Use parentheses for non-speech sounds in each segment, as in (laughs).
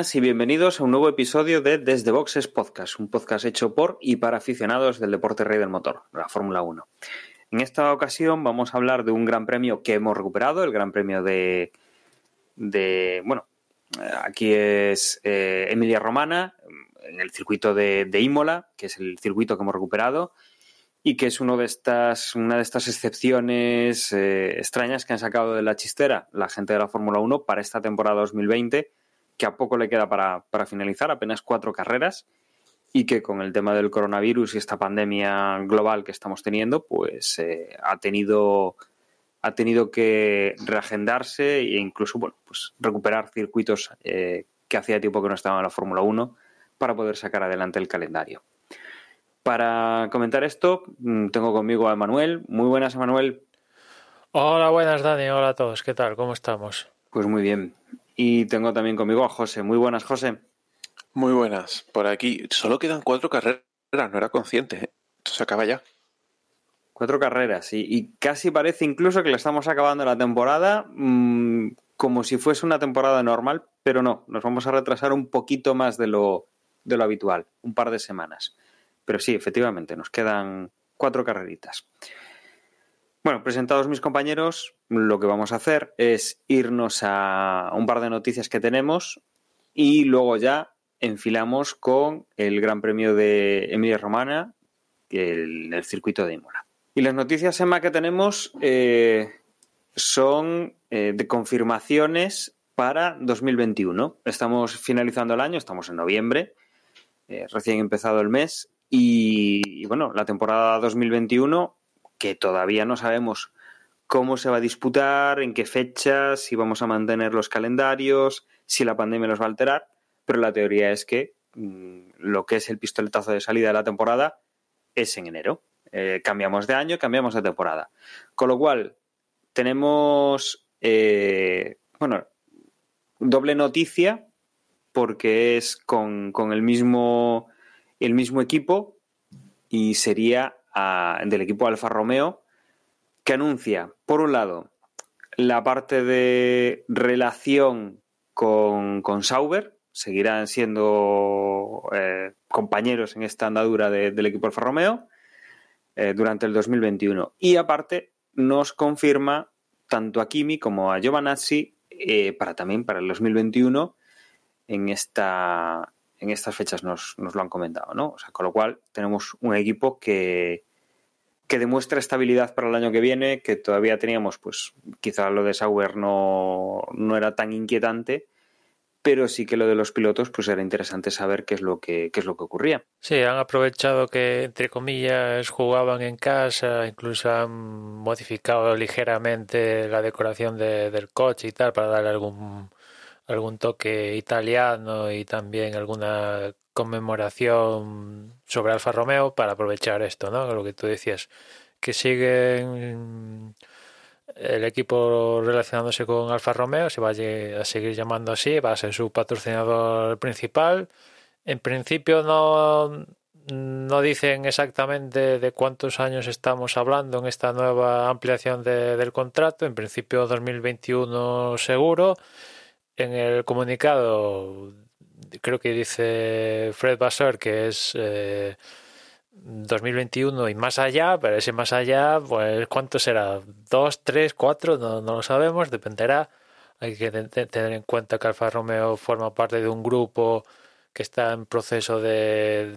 y bienvenidos a un nuevo episodio de Desde Boxes Podcast, un podcast hecho por y para aficionados del deporte rey del motor, la Fórmula 1. En esta ocasión vamos a hablar de un gran premio que hemos recuperado, el gran premio de, de bueno, aquí es eh, Emilia Romana, en el circuito de, de, Imola, que es el circuito que hemos recuperado y que es uno de estas, una de estas excepciones eh, extrañas que han sacado de la chistera la gente de la Fórmula 1 para esta temporada 2020 que a poco le queda para, para, finalizar, apenas cuatro carreras, y que con el tema del coronavirus y esta pandemia global que estamos teniendo, pues eh, ha tenido ha tenido que reagendarse e incluso bueno, pues recuperar circuitos eh, que hacía tiempo que no estaban en la Fórmula 1 para poder sacar adelante el calendario. Para comentar esto, mm, tengo conmigo a Manuel. Muy buenas, Manuel. Hola, buenas, Dani. Hola a todos. ¿Qué tal? ¿Cómo estamos? Pues muy bien. Y tengo también conmigo a José. Muy buenas, José. Muy buenas. Por aquí solo quedan cuatro carreras, no era consciente. ¿eh? Esto se acaba ya. Cuatro carreras, y, y, casi parece incluso que le estamos acabando la temporada mmm, como si fuese una temporada normal, pero no, nos vamos a retrasar un poquito más de lo, de lo habitual, un par de semanas. Pero sí, efectivamente, nos quedan cuatro carreritas. Bueno, presentados mis compañeros, lo que vamos a hacer es irnos a un par de noticias que tenemos y luego ya enfilamos con el Gran Premio de Emilia Romana, el, el circuito de Imola. Y las noticias, Emma, que tenemos eh, son eh, de confirmaciones para 2021. Estamos finalizando el año, estamos en noviembre, eh, recién empezado el mes, y, y bueno, la temporada 2021 que todavía no sabemos cómo se va a disputar, en qué fechas, si vamos a mantener los calendarios, si la pandemia nos va a alterar, pero la teoría es que mmm, lo que es el pistoletazo de salida de la temporada es en enero. Eh, cambiamos de año, cambiamos de temporada. Con lo cual, tenemos, eh, bueno, doble noticia porque es con, con el, mismo, el mismo equipo y sería del equipo Alfa Romeo, que anuncia, por un lado, la parte de relación con, con Sauber, seguirán siendo eh, compañeros en esta andadura de, del equipo Alfa Romeo eh, durante el 2021. Y aparte, nos confirma tanto a Kimi como a Giovanazzi eh, para también para el 2021 en esta, en estas fechas nos, nos, lo han comentado, ¿no? O sea, con lo cual tenemos un equipo que, que demuestra estabilidad para el año que viene, que todavía teníamos, pues quizá lo de Sauber no, no era tan inquietante, pero sí que lo de los pilotos, pues era interesante saber qué es lo que, qué es lo que ocurría. Sí, han aprovechado que, entre comillas, jugaban en casa, incluso han modificado ligeramente la decoración de, del coche y tal, para darle algún algún toque italiano y también alguna conmemoración sobre Alfa Romeo para aprovechar esto, ¿no? Lo que tú decías, que siguen el equipo relacionándose con Alfa Romeo, se va a seguir llamando así, va a ser su patrocinador principal. En principio no, no dicen exactamente de cuántos años estamos hablando en esta nueva ampliación de, del contrato, en principio 2021 seguro en el comunicado creo que dice Fred Vasseur que es eh, 2021 y más allá, pero ese más allá, pues ¿cuánto será? ¿Dos, tres, cuatro? No, no lo sabemos, dependerá. Hay que tener en cuenta que Alfa Romeo forma parte de un grupo que está en proceso de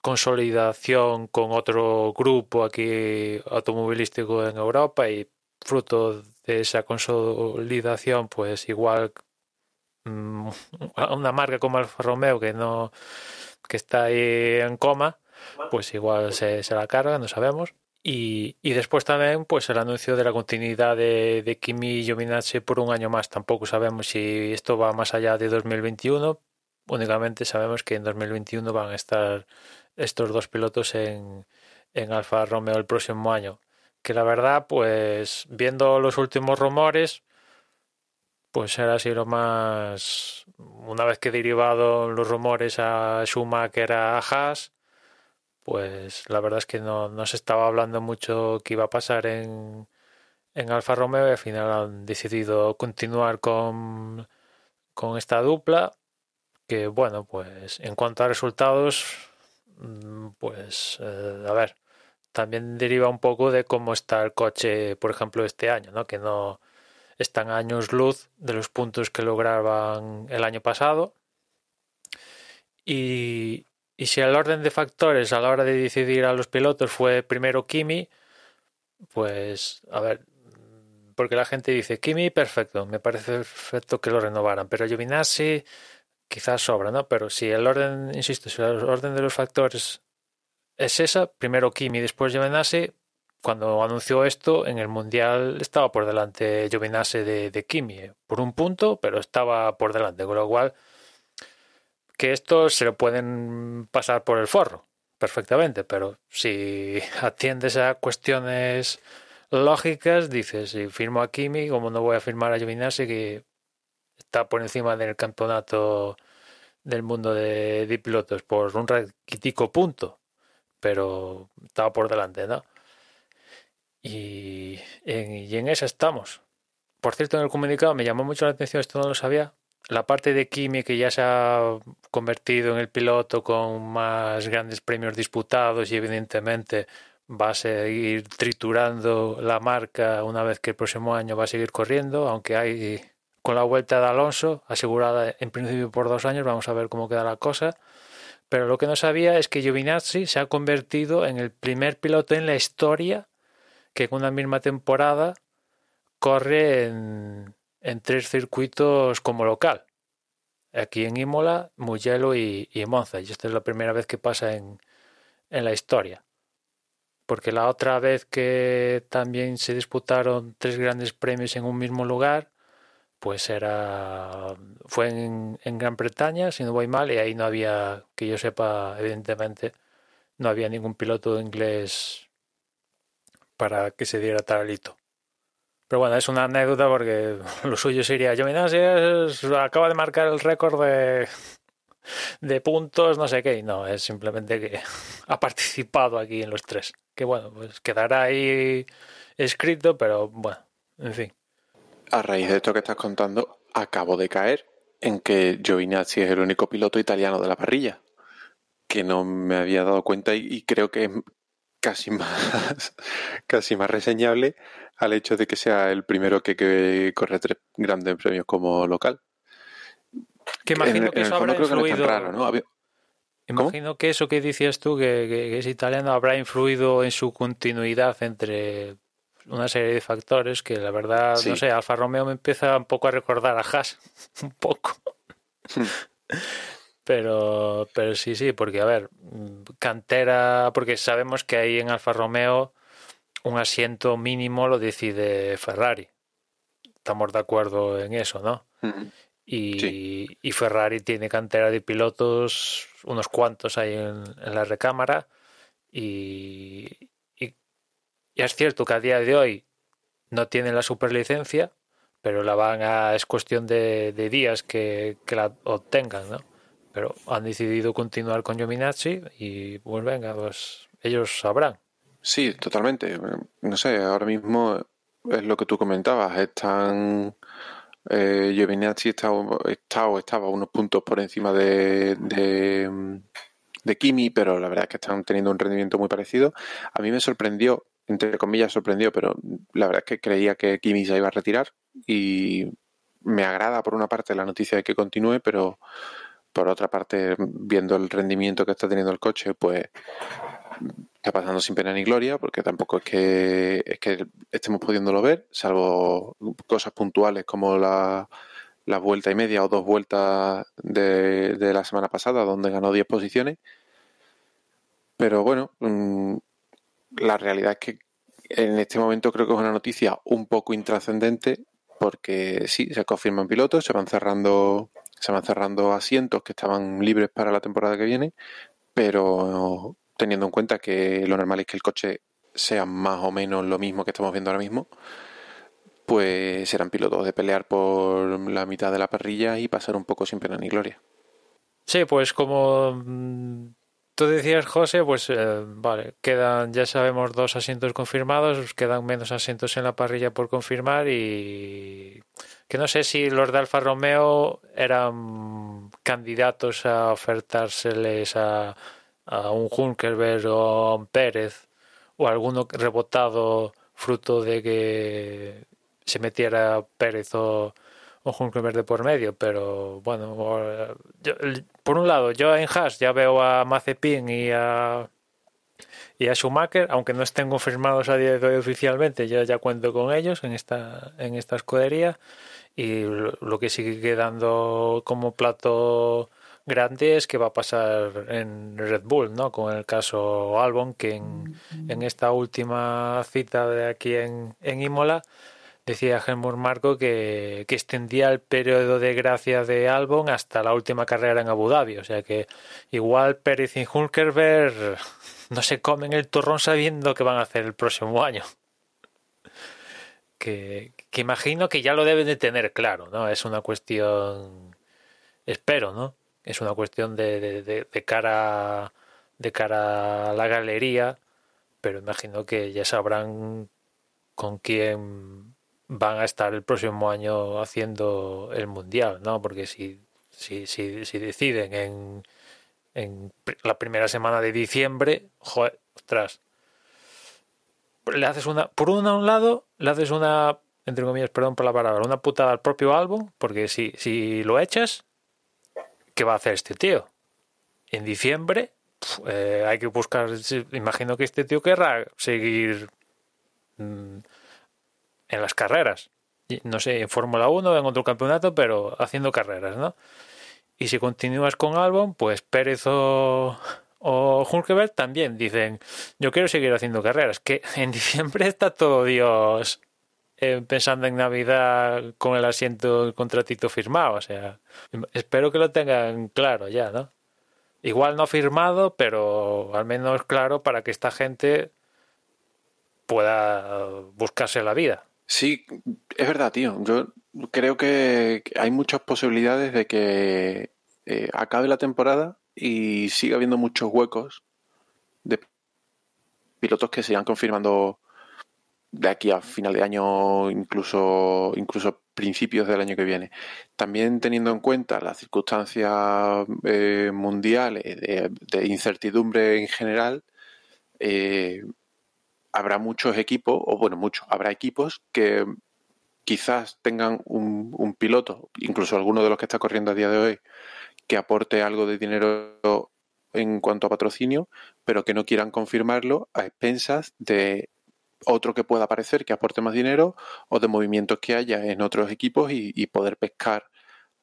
consolidación con otro grupo aquí automovilístico en Europa y fruto de esa consolidación, pues igual mmm, (laughs) una marca como Alfa Romeo que no que está ahí en coma, pues igual se, se la carga, no sabemos. Y, y, después también pues el anuncio de la continuidad de, de Kimi y Giovinazzi por un año más. Tampoco sabemos si esto va más allá de 2021. Únicamente sabemos que en 2021 van a estar estos dos pilotos en, en Alfa Romeo el próximo año que la verdad, pues viendo los últimos rumores, pues era así lo más. Una vez que derivado los rumores a Schumacher a Haas, pues la verdad es que no, no se estaba hablando mucho que iba a pasar en, en Alfa Romeo y al final han decidido continuar con, con esta dupla. Que bueno, pues en cuanto a resultados, mm, pues eh, a ver, también deriva un poco de cómo está el coche, por ejemplo, este año, ¿no? Que no están años luz de los puntos que lograban el año pasado. Y, y si el orden de factores a la hora de decidir a los pilotos fue primero Kimi, pues, a ver, porque la gente dice, Kimi, perfecto, me parece perfecto que lo renovaran, pero Giovinazzi quizás sobra, ¿no? Pero si el orden, insisto, si el orden de los factores es esa, primero Kimi, después Giovinazzi, cuando anunció esto, en el Mundial estaba por delante Giovinazzi de, de Kimi, eh, por un punto, pero estaba por delante, con lo cual que esto se lo pueden pasar por el forro perfectamente, pero si (laughs) atiendes a cuestiones lógicas, dices, si firmo a Kimi, como no voy a firmar a Giovinazzi, que está por encima del campeonato del mundo de, de pilotos por un raquitico punto, pero estaba por delante, ¿no? Y en, y en esa estamos. Por cierto, en el comunicado me llamó mucho la atención, esto no lo sabía, la parte de Kimi que ya se ha convertido en el piloto con más grandes premios disputados y evidentemente va a seguir triturando la marca una vez que el próximo año va a seguir corriendo, aunque hay con la vuelta de Alonso asegurada en principio por dos años, vamos a ver cómo queda la cosa. Pero lo que no sabía es que Giovinazzi se ha convertido en el primer piloto en la historia que en una misma temporada corre en, tres circuitos como local. Aquí en Imola, Mugello y, y, Monza. Y esta es la primera vez que pasa en, en la historia. Porque la otra vez que también se disputaron tres grandes premios en un mismo lugar, pues era fue en, Gran Bretaña, si no voy mal, y ahí no había, que yo sepa, evidentemente, no había ningún piloto inglés para que se diera tal hito. Pero bueno, es una anécdota porque (laughs) lo suyo sería, Giovinazzi acaba de marcar el récord de, de puntos, no sé qué, no, es simplemente que (laughs) ha participado aquí en los tres. Que bueno, pues quedará ahí escrito, pero bueno, en fin. A raíz de esto que estás contando, acabo de caer en que Giovinazzi es el único piloto italiano de la parrilla, que no me había dado cuenta y, y creo que es casi (laughs) más, casi más reseñable al hecho de que sea el primero que, que corre tres grandes premios como local. Que imagino en, que eso habrá influido. No raro, ¿no? Había... Imagino que eso que decías tú, que, que, es italiano, habrá influido en su continuidad entre una serie de factores que la verdad, sí. no sé, Alfa Romeo me empieza un poco a recordar a Haas, (laughs) un poco. pero, pero sí, sí, porque a ver, cantera, porque sabemos que ahí en Alfa Romeo un asiento mínimo lo decide Ferrari. Estamos de acuerdo en eso, ¿no? Mm. Y, sí. y, Ferrari tiene cantera de pilotos, unos cuantos ahí en, en la recámara. Y, es cierto que a día de hoy no tienen la superlicencia, pero la van a. es cuestión de, días que, que, la obtengan, ¿no? Pero han decidido continuar con Giovinazzi y pues venga, pues ellos sabrán. Sí, totalmente. No sé, ahora mismo es lo que tú comentabas. Están. Eh, está, estaba unos puntos por encima de, de, de, Kimi, pero la verdad es que están teniendo un rendimiento muy parecido. A mí me sorprendió, entre comillas sorprendió, pero la verdad es que creía que Kimi se iba a retirar y me agrada por una parte la noticia de que continúe, pero por otra parte, viendo el rendimiento que está teniendo el coche, pues está pasando sin pena ni gloria, porque tampoco es que, es que estemos pudiéndolo ver, salvo cosas puntuales como la, la vuelta y media o dos vueltas de, de, la semana pasada, donde ganó 10 posiciones. Pero bueno, mmm, la realidad es que en este momento creo que es una noticia un poco intrascendente, porque sí, se confirman pilotos, se van cerrando, se van cerrando asientos que estaban libres para la temporada que viene, pero teniendo en cuenta que lo normal es que el coche sean más o menos lo mismo que estamos viendo ahora mismo, pues serán pilotos de pelear por la mitad de la parrilla y pasar un poco sin pena ni gloria. Sí, pues como mm, tú decías, José, pues eh, vale, quedan, ya sabemos, dos asientos confirmados, quedan menos asientos en la parrilla por confirmar y que no sé si los de Alfa Romeo eran candidatos a ofertárseles a, un Junkerberg o un Pérez o alguno rebotado fruto de que se metiera Pérez o, o Hulkenberg de por medio, pero bueno, por un lado, yo en Haas ya veo a Mazepin y a y a Schumacher, aunque no estén confirmados a día de hoy oficialmente, yo ya cuento con ellos en esta en esta escudería y lo que sigue quedando como plato grande es que va a pasar en Red Bull, ¿no? Con el caso Albon, que en, en esta última cita de aquí en, en Imola decía Helmut Marco que, que, extendía el periodo de gracia de Albon hasta la última carrera en Abu Dhabi. O sea que igual Pérez y Hulkerberg no se comen el turrón sabiendo que van a hacer el próximo año. Que, que imagino que ya lo deben de tener claro, ¿no? Es una cuestión, espero, ¿no? Es una cuestión de, de cara de cara a la galería, pero imagino que ya sabrán con quién van a estar el próximo año haciendo el mundial, ¿no? Porque si, si, si, si deciden en, en la primera semana de diciembre, joder, ostras, le haces una, por un lado, le haces una, entre comillas, perdón por la palabra, una putada al propio álbum, porque si, si lo echas, ¿qué va a hacer este tío? En diciembre eh, hay que buscar, imagino que este tío querrá seguir mmm, en las carreras. No sé, en Fórmula 1 en otro campeonato, pero haciendo carreras, ¿no? Y si continúas con Albon, pues Pérez o, o Hulkeberg también dicen, yo quiero seguir haciendo carreras, que en diciembre está todo Dios eh, pensando en Navidad con el asiento, el contratito firmado, o sea, espero que lo tengan claro ya, ¿no? Igual no firmado, pero al menos claro para que esta gente pueda buscarse la vida. Sí, es verdad, tío. Yo creo que hay muchas posibilidades de que eh, acabe la temporada y siga habiendo muchos huecos de pilotos que sigan confirmando de aquí a final de año, incluso, incluso principios del año que viene. También teniendo en cuenta las circunstancias eh, mundiales de, de, incertidumbre en general, eh, habrá muchos equipos, o bueno, muchos, habrá equipos que quizás tengan un, piloto, incluso alguno de los que está corriendo a día de hoy, que aporte algo de dinero en cuanto a patrocinio, pero que no quieran confirmarlo a expensas de otro que pueda aparecer que aporte más dinero o de movimientos que haya en otros equipos y, poder pescar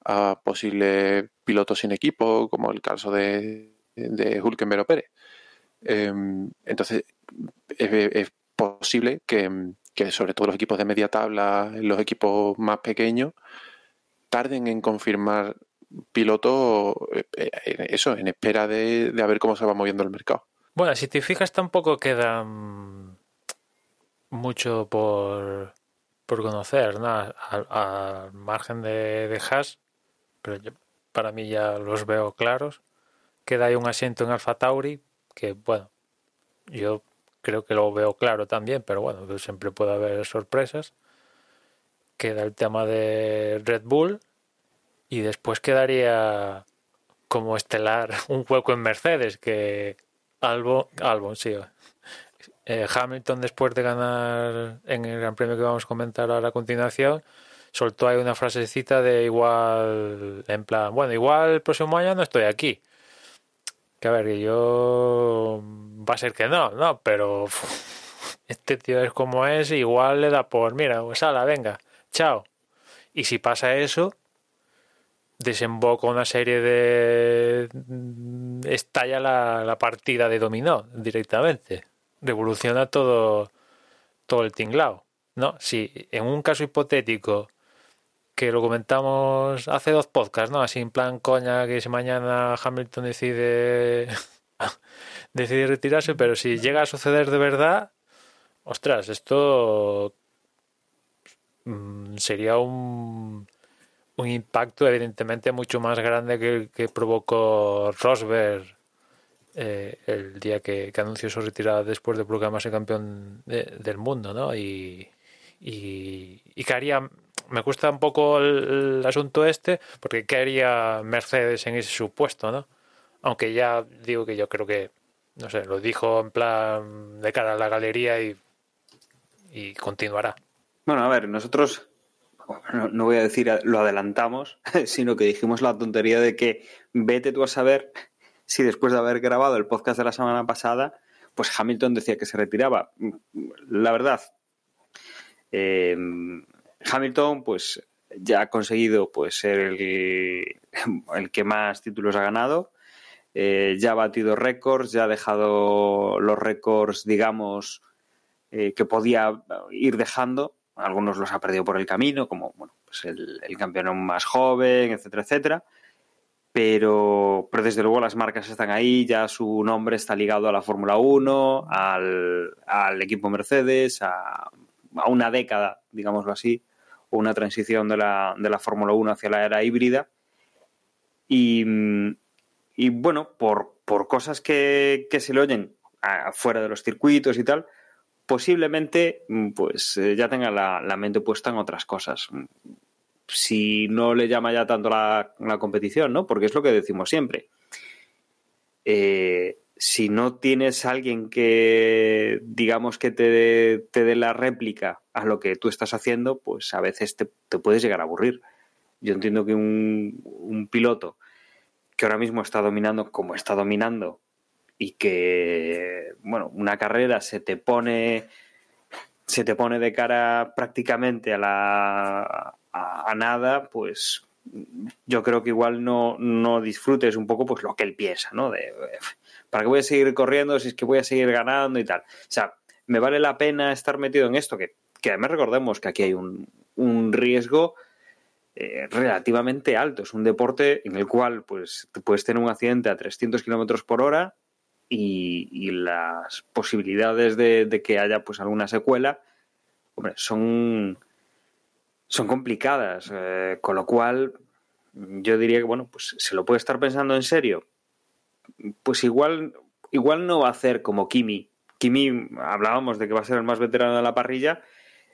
a posibles pilotos sin equipo, como el caso de, de Hulkenberg Pérez. Eh, entonces, es, posible que, sobre todo los equipos de media tabla, los equipos más pequeños, tarden en confirmar pilotos, eh, eso, en espera de, a ver cómo se va moviendo el mercado. Bueno, si te fijas, tampoco queda mucho por, por conocer, ¿no? Al margen de, de Haas, pero yo, para mí ya los veo claros. Queda ahí un asiento en Alfa Tauri, que bueno, yo creo que lo veo claro también, pero bueno, siempre puede haber sorpresas. Queda el tema de Red Bull y después quedaría como estelar (laughs) un hueco en Mercedes que Albon, Albon sí. Eh, Hamilton después de ganar en el Gran Premio que vamos a comentar ahora a continuación soltó ahí una frasecita de igual en plan bueno igual el próximo año no estoy aquí que a ver que yo va a ser que no, no, pero (laughs) este tío es como es, igual le da por, mira, pues venga, chao. Y si pasa eso, desemboca una serie de... estalla la, la partida de dominó directamente. Revoluciona todo, todo el tinglao. ¿no? Si en un caso hipotético que lo comentamos hace dos podcasts, ¿no? Así en plan coña que si mañana Hamilton decide (laughs) decide retirarse, pero si llega a suceder de verdad, ostras, esto mm, sería un, un impacto evidentemente mucho más grande que el que provocó Rosberg eh, el día que, anunció su retirada después de proclamarse campeón del mundo, ¿no? Y, y, y que haría, me cuesta un poco el, asunto este, porque ¿qué haría Mercedes en ese supuesto, no? Aunque ya digo que yo creo que, no sé, lo dijo en plan de cara a la galería y, y continuará. Bueno, a ver, nosotros no, voy a decir lo adelantamos, (laughs) sino que dijimos la tontería de que vete tú a saber si después de haber grabado el podcast de la semana pasada, pues Hamilton decía que se retiraba. La verdad, eh, Hamilton, pues ya ha conseguido pues ser el, el que más títulos ha ganado. Eh, ya ha batido récords, ya ha dejado los récords, digamos, eh, que podía ir dejando algunos los ha perdido por el camino, como bueno, pues el, campeón más joven, etcétera, etcétera. Pero, pero desde luego las marcas están ahí, ya su nombre está ligado a la Fórmula 1, al, al, equipo Mercedes, a, a, una década, digámoslo así, una transición de la, de la Fórmula 1 hacia la era híbrida. Y, y bueno, por, por cosas que, que se le oyen fuera de los circuitos y tal, posiblemente pues eh, ya tenga la, mente puesta en otras cosas. Si no le llama ya tanto la, competición, ¿no? Porque es lo que decimos siempre. Eh, si no tienes a alguien que, digamos, que te, te dé la réplica a lo que tú estás haciendo, pues a veces te, puedes llegar a aburrir. Yo entiendo que un, piloto que ahora mismo está dominando como está dominando y que, bueno, una carrera se te pone se te pone de cara prácticamente a la a, nada, pues yo creo que igual no, no, disfrutes un poco pues lo que él piensa, ¿no? De para qué voy a seguir corriendo si es que voy a seguir ganando y tal. O sea, me vale la pena estar metido en esto, que, que además recordemos que aquí hay un, un riesgo eh, relativamente alto. Es un deporte en el cual pues puedes tener un accidente a 300 kilómetros por hora y, las posibilidades de, que haya pues alguna secuela, hombre, son, son complicadas. Eh, con lo cual, yo diría que, bueno, pues se lo puede estar pensando en serio. Pues igual, igual no va a hacer como Kimi. Kimi, hablábamos de que va a ser el más veterano de la parrilla.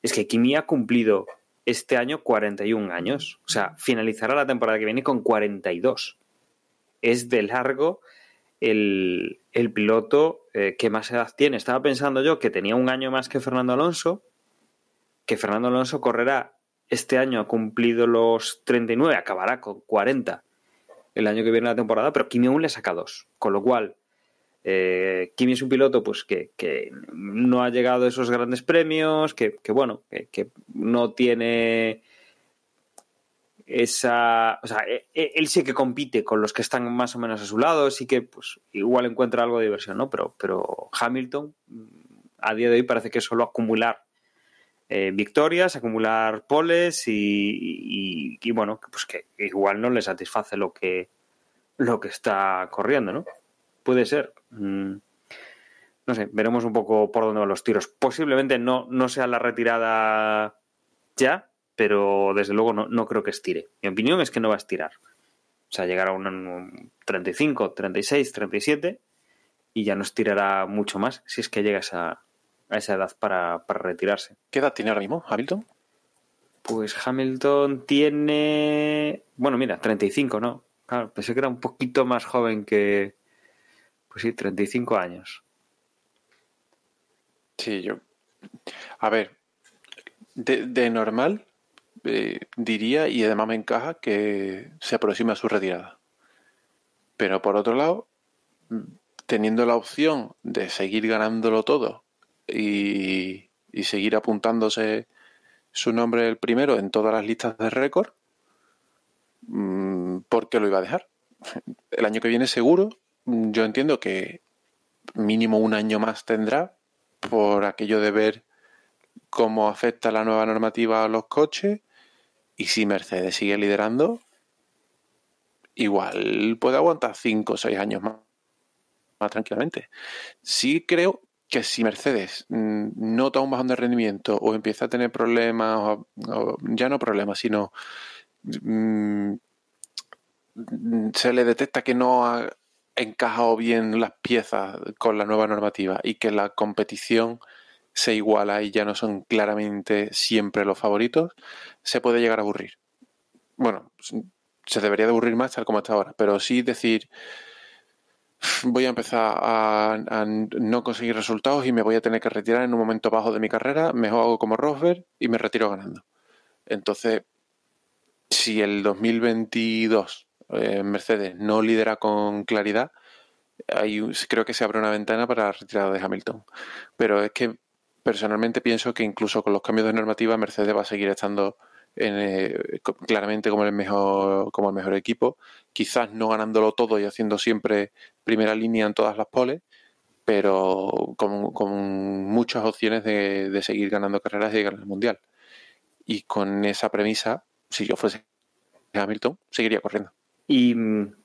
Es que Kimi ha cumplido este año 41 años. O sea, finalizará la temporada que viene con 42. Es de largo el, piloto eh, que más edad tiene. Estaba pensando yo que tenía un año más que Fernando Alonso, que Fernando Alonso correrá este año, ha cumplido los 39, acabará con 40 el año que viene la temporada, pero Kimi aún le saca dos. Con lo cual, eh, Kimi es un piloto pues que, no ha llegado a esos grandes premios, que, bueno, que, no tiene esa. O sea, e, e, él sí que compite con los que están más o menos a su lado, sí que pues igual encuentra algo de diversión, ¿no? Pero, pero Hamilton, mm, a día de hoy, parece que es solo acumular eh, victorias, acumular poles y, y, bueno, pues que igual no le satisface lo que, lo que está corriendo, ¿no? Puede ser. Mm, no sé, veremos un poco por dónde van los tiros. Posiblemente no, no sea la retirada ya, pero desde luego no, creo que estire. Mi opinión es que no va a estirar. O sea, llegará a un, 35, 36, 37 y ya no estirará mucho más si es que llega a esa, a esa edad para, retirarse. ¿Qué edad tiene ahora mismo Hamilton? Pues Hamilton tiene. Bueno, mira, 35, ¿no? Claro, pensé que era un poquito más joven que. Pues sí, 35 años. Sí, yo. A ver, de, normal, eh, diría, y además me encaja, que se aproxima a su retirada. Pero por otro lado, teniendo la opción de seguir ganándolo todo y, seguir apuntándose su nombre el primero en todas las listas de récord, mm, ¿por qué lo iba a dejar? (laughs) El año que viene seguro, yo entiendo que mínimo un año más tendrá por aquello de ver cómo afecta la nueva normativa a los coches y si Mercedes sigue liderando, igual puede aguantar 5 o 6 años más, más tranquilamente. Sí creo que si Mercedes mm, nota un bajón de rendimiento o empieza a tener problemas, o, ya no problemas, sino mm, se le detecta que no ha encajado bien las piezas con la nueva normativa y que la competición se iguala y ya no son claramente siempre los favoritos, se puede llegar a aburrir. Bueno, se debería de aburrir más tal como está ahora, pero sí decir voy a empezar a, no conseguir resultados y me voy a tener que retirar en un momento bajo de mi carrera, mejor hago como Rosberg y me retiro ganando. Entonces, si el 2022 eh, Mercedes no lidera con claridad, creo que se abre una ventana para la retirada de Hamilton. Pero es que personalmente pienso que incluso con los cambios de normativa Mercedes va a seguir estando eh, claramente como el mejor como el mejor equipo quizás no ganándolo todo y haciendo siempre primera línea en todas las poles pero con, muchas opciones de, seguir ganando carreras y llegar al mundial y con esa premisa si yo fuese Hamilton seguiría corriendo y mm,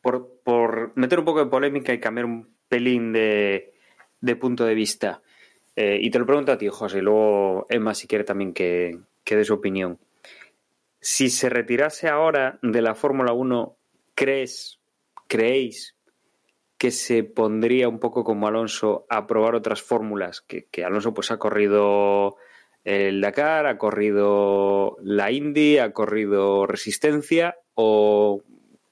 por, meter un poco de polémica y cambiar un pelín de, punto de vista eh, y te lo pregunto a ti José y luego Emma si quiere también que, que dé su opinión si se retirase ahora de la Fórmula 1, ¿crees, creéis que se pondría un poco como Alonso a probar otras fórmulas? Que, Alonso pues ha corrido el Dakar, ha corrido la Indy, ha corrido Resistencia, o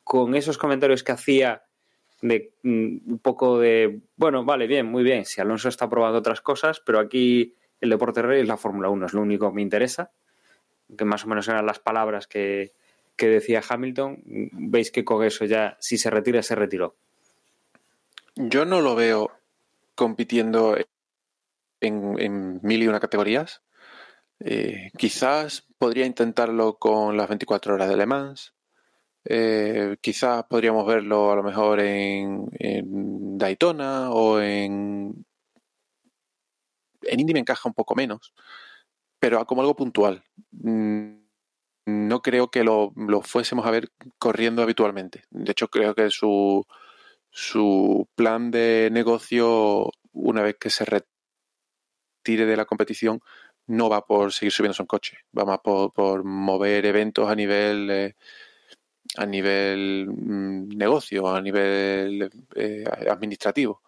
con esos comentarios que hacía de mm, un poco de, bueno, vale, bien, muy bien, si Alonso está probando otras cosas, pero aquí el deporte rey es la Fórmula 1, es lo único que me interesa que más o menos eran las palabras que, decía Hamilton, veis que con eso ya, si se retira, se retiró. Yo no lo veo compitiendo en, mil y una categorías. Eh, quizás podría intentarlo con las 24 horas de Le Mans. Eh, quizás podríamos verlo a lo mejor en, en Daytona o en. Indy me encaja un poco menos pero como algo puntual. Mm, no creo que lo, fuésemos a ver corriendo habitualmente. De hecho, creo que su, su plan de negocio, una vez que se retire de la competición, no va por seguir subiendo un coche, va más por, mover eventos a nivel eh, a nivel mm, negocio, a nivel eh, administrativo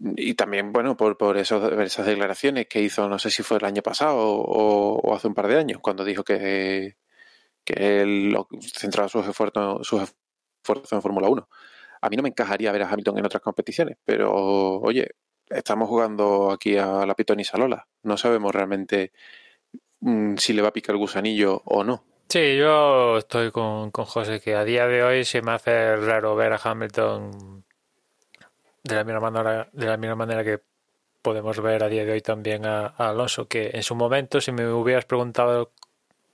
y también, bueno, por, por esas declaraciones que hizo, no sé si fue el año pasado o, hace un par de años, cuando dijo que, que él centraba sus esfuerzos, sus esfuerzos en Fórmula 1. A mí no me encajaría ver a Hamilton en otras competiciones, pero oye, estamos jugando aquí a la Pitón y Salola. No sabemos realmente mm, si le va a picar el gusanillo o no. Sí, yo estoy con, con José, que a día de hoy se me hace raro ver a Hamilton de la misma manera, de la misma manera que podemos ver a día de hoy también a, Alonso, que en su momento, si me hubieras preguntado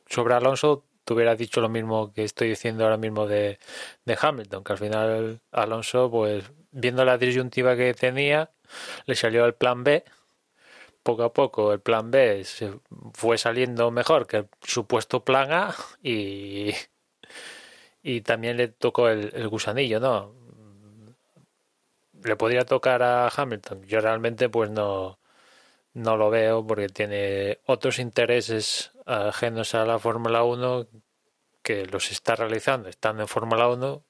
sobre Alonso, te hubiera dicho lo mismo que estoy diciendo ahora mismo de, de Hamilton, que al final Alonso, pues viendo la disyuntiva que tenía, le salió el plan B. Poco a poco el plan B fue saliendo mejor que el supuesto plan A y, y también le tocó el, el gusanillo, ¿no? le podría tocar a Hamilton. Yo realmente pues no, no lo veo porque tiene otros intereses ajenos a la Fórmula 1 que los está realizando estando en Fórmula 1.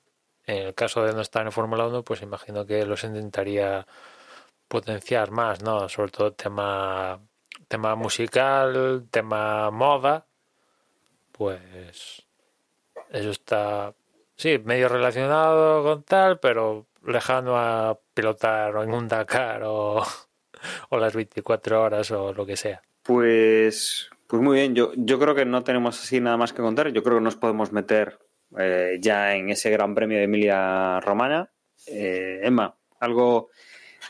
En el caso de no estar en Fórmula 1, pues imagino que los intentaría potenciar más, ¿no? Sobre todo tema tema musical, tema moda, pues eso está sí, medio relacionado con tal, pero lejano a pilotar en un Dakar o, (laughs) o, las 24 horas o lo que sea. Pues, pues muy bien, yo, yo creo que no tenemos así nada más que contar. Yo creo que nos podemos meter eh, ya en ese Gran Premio de Emilia Romana. Eh, Emma, algo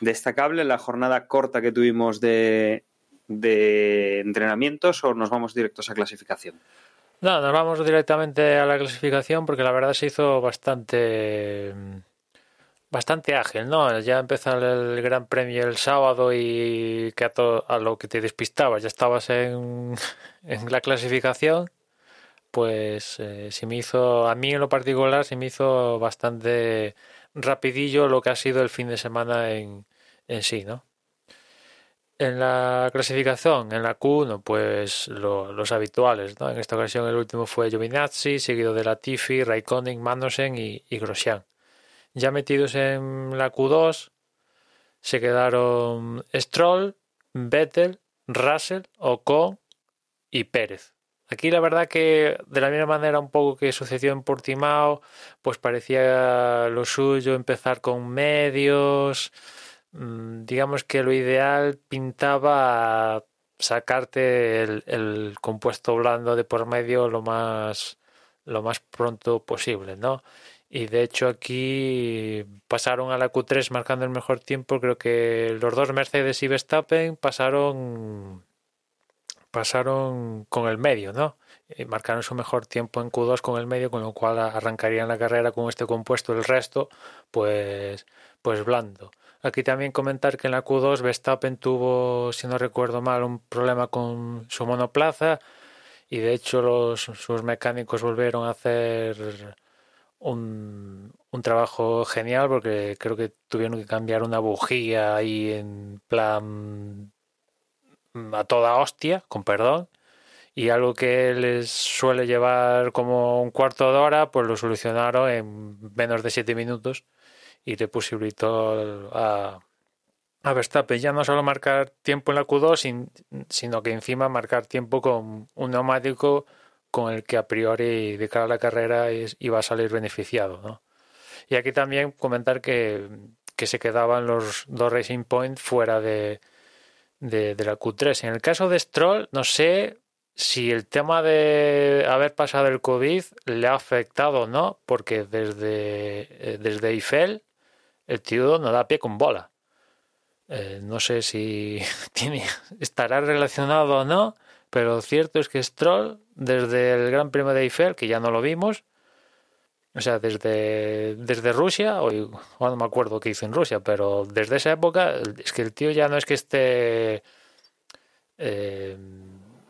destacable la jornada corta que tuvimos de, de entrenamientos o nos vamos directos a clasificación? No, nos vamos directamente a la clasificación porque la verdad se hizo bastante bastante ágil, ¿no? Ya empezó el Gran Premio el sábado y que a, a lo que te despistabas ya estabas en, (laughs) en la clasificación, pues eh, se me hizo, a mí en lo particular, se me hizo bastante rapidillo lo que ha sido el fin de semana en, en sí, ¿no? En la clasificación, en la Q1, pues los habituales, ¿no? En esta ocasión el último fue Giovinazzi, seguido de Latifi, Raikkonen, Magnussen y, y Grosjean. Ya metidos en la Q2 se quedaron Stroll, Vettel, Russell, Ocon y Pérez. Aquí la verdad que de la misma manera un poco que sucedió en Portimao, pues parecía lo suyo empezar con medios, mm, digamos que lo ideal pintaba sacarte el, el, compuesto blando de por medio lo más lo más pronto posible, ¿no? Y de hecho aquí pasaron a la Q3 marcando el mejor tiempo. Creo que los dos Mercedes y Verstappen pasaron pasaron con el medio, ¿no? Y marcaron su mejor tiempo en Q2 con el medio, con lo cual arrancarían la carrera con este compuesto. El resto, pues, pues blando. Aquí también comentar que en la Q2 Verstappen tuvo, si no recuerdo mal, un problema con su monoplaza y de hecho sus mecánicos volvieron a hacer un, un, trabajo genial porque creo que tuvieron que cambiar una bujía ahí en plan a toda hostia, con perdón, y algo que les suele llevar como un cuarto de hora, pues lo solucionaron en menos de siete minutos y le posibilitó a, a Verstappen ya no solo marcar tiempo en la Q2, sino que encima marcar tiempo con un neumático con el que a priori de cara a la carrera iba a salir beneficiado. ¿no? Y aquí también comentar que, que se quedaban los dos Racing Point fuera de, de, de, la Q3. En el caso de Stroll, no sé si el tema de haber pasado el COVID le ha afectado o no, porque desde, desde Eiffel el tío no da pie con bola. Eh, no sé si (laughs) tiene, estará relacionado o no, pero cierto es que Stroll, desde el Gran Premio de Eiffel, que ya no lo vimos, o sea, desde, desde Rusia, o, no me acuerdo qué hizo en Rusia, pero desde esa época, es que el tío ya no es que esté eh,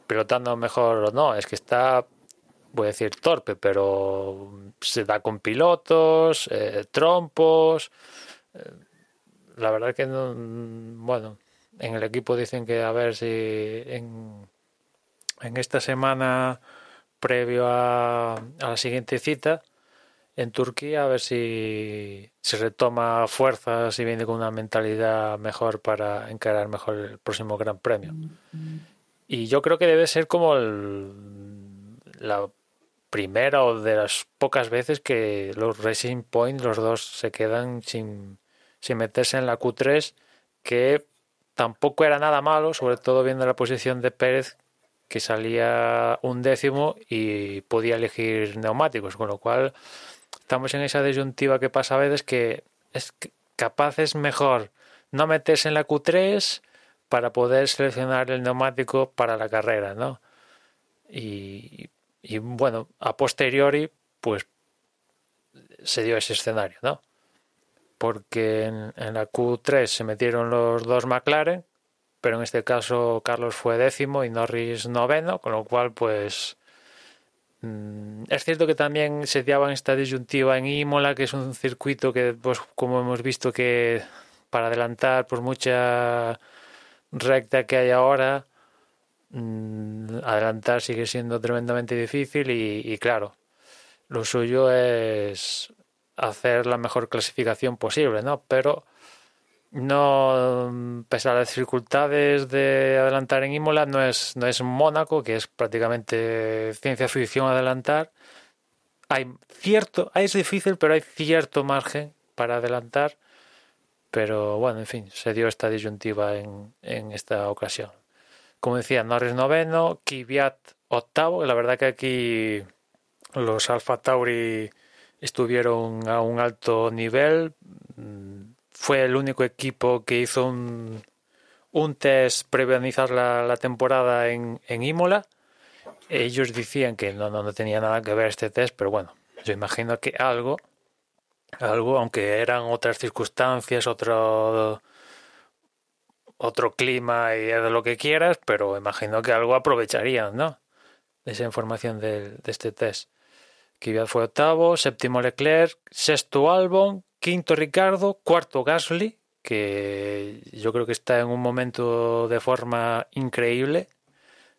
pilotando mejor o no, es que está, voy a decir torpe, pero se da con pilotos, eh, trompos. Eh, la verdad que no, bueno, en el equipo dicen que a ver si en en esta semana previo a, a, la siguiente cita en Turquía a ver si se retoma fuerzas y viene con una mentalidad mejor para encarar mejor el próximo Gran Premio. Y yo creo que debe ser como el, la primera o de las pocas veces que los Racing Point, los dos, se quedan sin, sin meterse en la Q3, que tampoco era nada malo, sobre todo viendo la posición de Pérez, que salía un décimo y podía elegir neumáticos, con lo cual estamos en esa disyuntiva que pasa a veces que es capaz es mejor no meterse en la Q3 para poder seleccionar el neumático para la carrera, ¿no? Y, y bueno, a posteriori, pues se dio ese escenario, ¿no? Porque en, en la Q3 se metieron los dos McLaren, pero en este caso Carlos fue décimo y Norris noveno, con lo cual pues es cierto que también se en esta disyuntiva en Imola, que es un circuito que pues como hemos visto que para adelantar por mucha recta que hay ahora mm, adelantar sigue siendo tremendamente difícil y, y claro lo suyo es hacer la mejor clasificación posible, ¿no? Pero no, pese a las dificultades de adelantar en Imola, no es, no es Mónaco, que es prácticamente ciencia ficción adelantar. Hay cierto, es difícil, pero hay cierto margen para adelantar. Pero bueno, en fin, se dio esta disyuntiva en, en esta ocasión. Como decía, Norris noveno, Kvyat octavo. La verdad que aquí los Alfa Tauri estuvieron a un alto nivel fue el único equipo que hizo un, un test previo a iniciar la, temporada en, en, Imola. Ellos decían que no, no, no, tenía nada que ver este test, pero bueno, yo imagino que algo, algo, aunque eran otras circunstancias, otro, otro clima y de lo que quieras, pero imagino que algo aprovecharían, ¿no? De esa información de, de este test. Kvyat fue octavo, séptimo Leclerc, sexto Albon, quinto Ricardo, cuarto Gasly, que yo creo que está en un momento de forma increíble.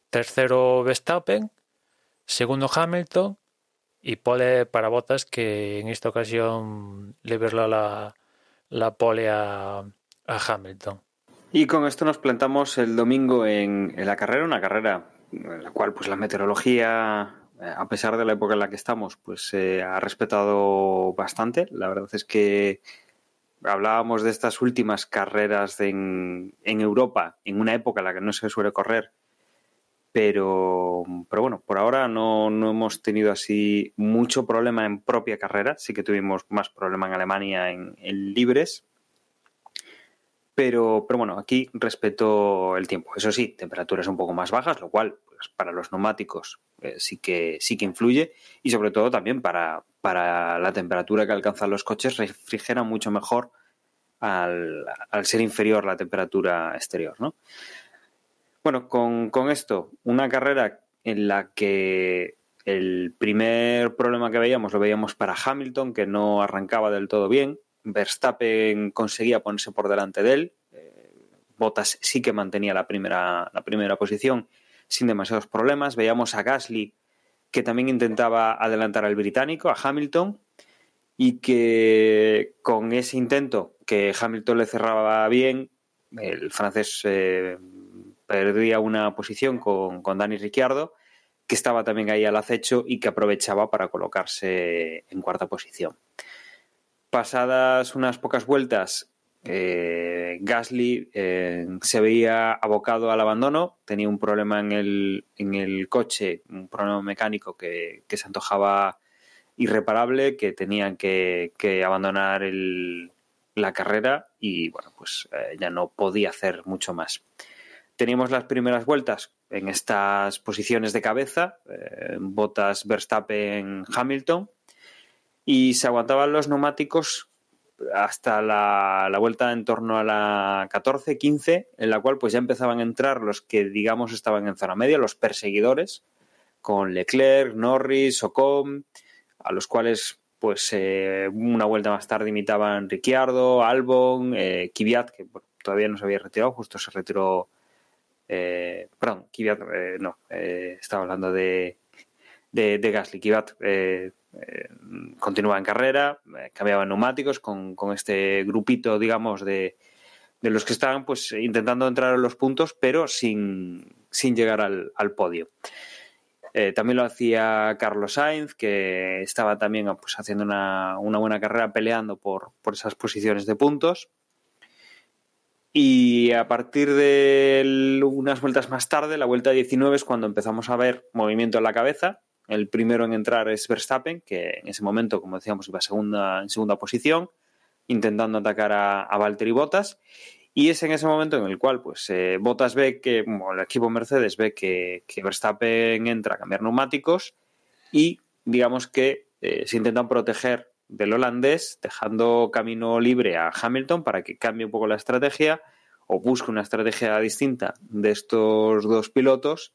Tercero Verstappen, segundo Hamilton y pole para Botas que en esta ocasión le la, la pole a, Hamilton. Y con esto nos plantamos el domingo en, la carrera, una carrera en la cual pues la meteorología, a pesar de la época en la que estamos, pues se ha respetado bastante. La verdad es que hablábamos de estas últimas carreras en, en Europa, en una época en la que no se suele correr, pero, pero bueno, por ahora no, no, hemos tenido así mucho problema en propia carrera. Sí que tuvimos más problema en Alemania en, libres. Pero, pero bueno, aquí respeto el tiempo. Eso sí, temperaturas un poco más bajas, lo cual pues, para los neumáticos eh, sí, que, sí que influye. Y sobre todo también para, para la temperatura que alcanzan los coches, refrigera mucho mejor al, al ser inferior la temperatura exterior, ¿no? Bueno, con, esto, una carrera en la que el primer problema que veíamos lo veíamos para Hamilton, que no arrancaba del todo bien. Verstappen conseguía ponerse por delante de él. Eh, Bottas sí que mantenía la primera, la primera posición sin demasiados problemas. Veíamos a Gasly, que también intentaba adelantar al británico, a Hamilton, y que con ese intento que Hamilton le cerraba bien, el francés eh, perdía una posición con, con Dani Ricciardo, que estaba también ahí al acecho y que aprovechaba para colocarse en cuarta posición. Pasadas unas pocas vueltas, eh, Gasly eh, se veía abocado al abandono, tenía un problema en el, en el coche, un problema mecánico que, se antojaba irreparable, que tenían que, abandonar la carrera y bueno, pues eh, ya no podía hacer mucho más. Teníamos las primeras vueltas en estas posiciones de cabeza, botas Verstappen, Hamilton, y se aguantaban los neumáticos hasta la, vuelta en torno a la 14, 15, en la cual pues ya empezaban a entrar los que digamos estaban en zona media, los perseguidores, con Leclerc, Norris, Ocon, a los cuales pues eh, una vuelta más tarde imitaban Ricciardo, Albon, eh, Kvyat, que todavía no se había retirado, justo se retiró eh, perdón, Kvyat, eh, no, eh, estaba hablando de, de, Gasly. Kvyat eh, continuaba en carrera, cambiaba neumáticos con, este grupito, digamos, de, de, los que estaban pues intentando entrar en los puntos, pero sin, sin llegar al, podio. también lo hacía Carlos Sainz, que estaba también pues, haciendo una, una buena carrera peleando por, por esas posiciones de puntos. Y a partir de unas vueltas más tarde, la vuelta 19 es cuando empezamos a ver movimiento en la cabeza. El primero en entrar es Verstappen, que en ese momento, como decíamos, iba segunda, en segunda posición, intentando atacar a, a Valtteri Bottas. Y es en ese momento en el cual pues eh, Bottas ve que, el equipo Mercedes ve que, Verstappen entra a cambiar neumáticos y digamos que eh, se intentan proteger del holandés, dejando camino libre a Hamilton para que cambie un poco la estrategia o busque una estrategia distinta de estos dos pilotos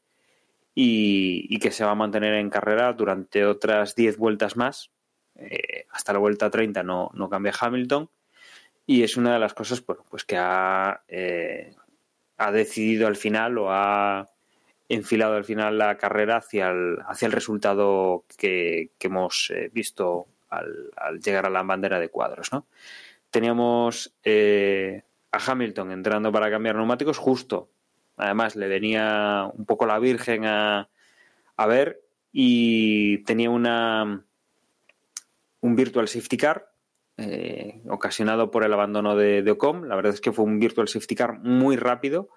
y, que se va a mantener en carrera durante otras 10 vueltas más. Eh, hasta la vuelta 30 no, no, cambia Hamilton y es una de las cosas pues que ha, eh, ha decidido al final o ha enfilado al final la carrera hacia el, hacia el resultado que, hemos eh, visto al, llegar a la bandera de cuadros. ¿no? Teníamos eh, a Hamilton entrando para cambiar neumáticos justo. Además, le venía un poco la Virgen a, ver y tenía una un virtual safety car eh, ocasionado por el abandono de, Ocon. La verdad es que fue un virtual safety car muy rápido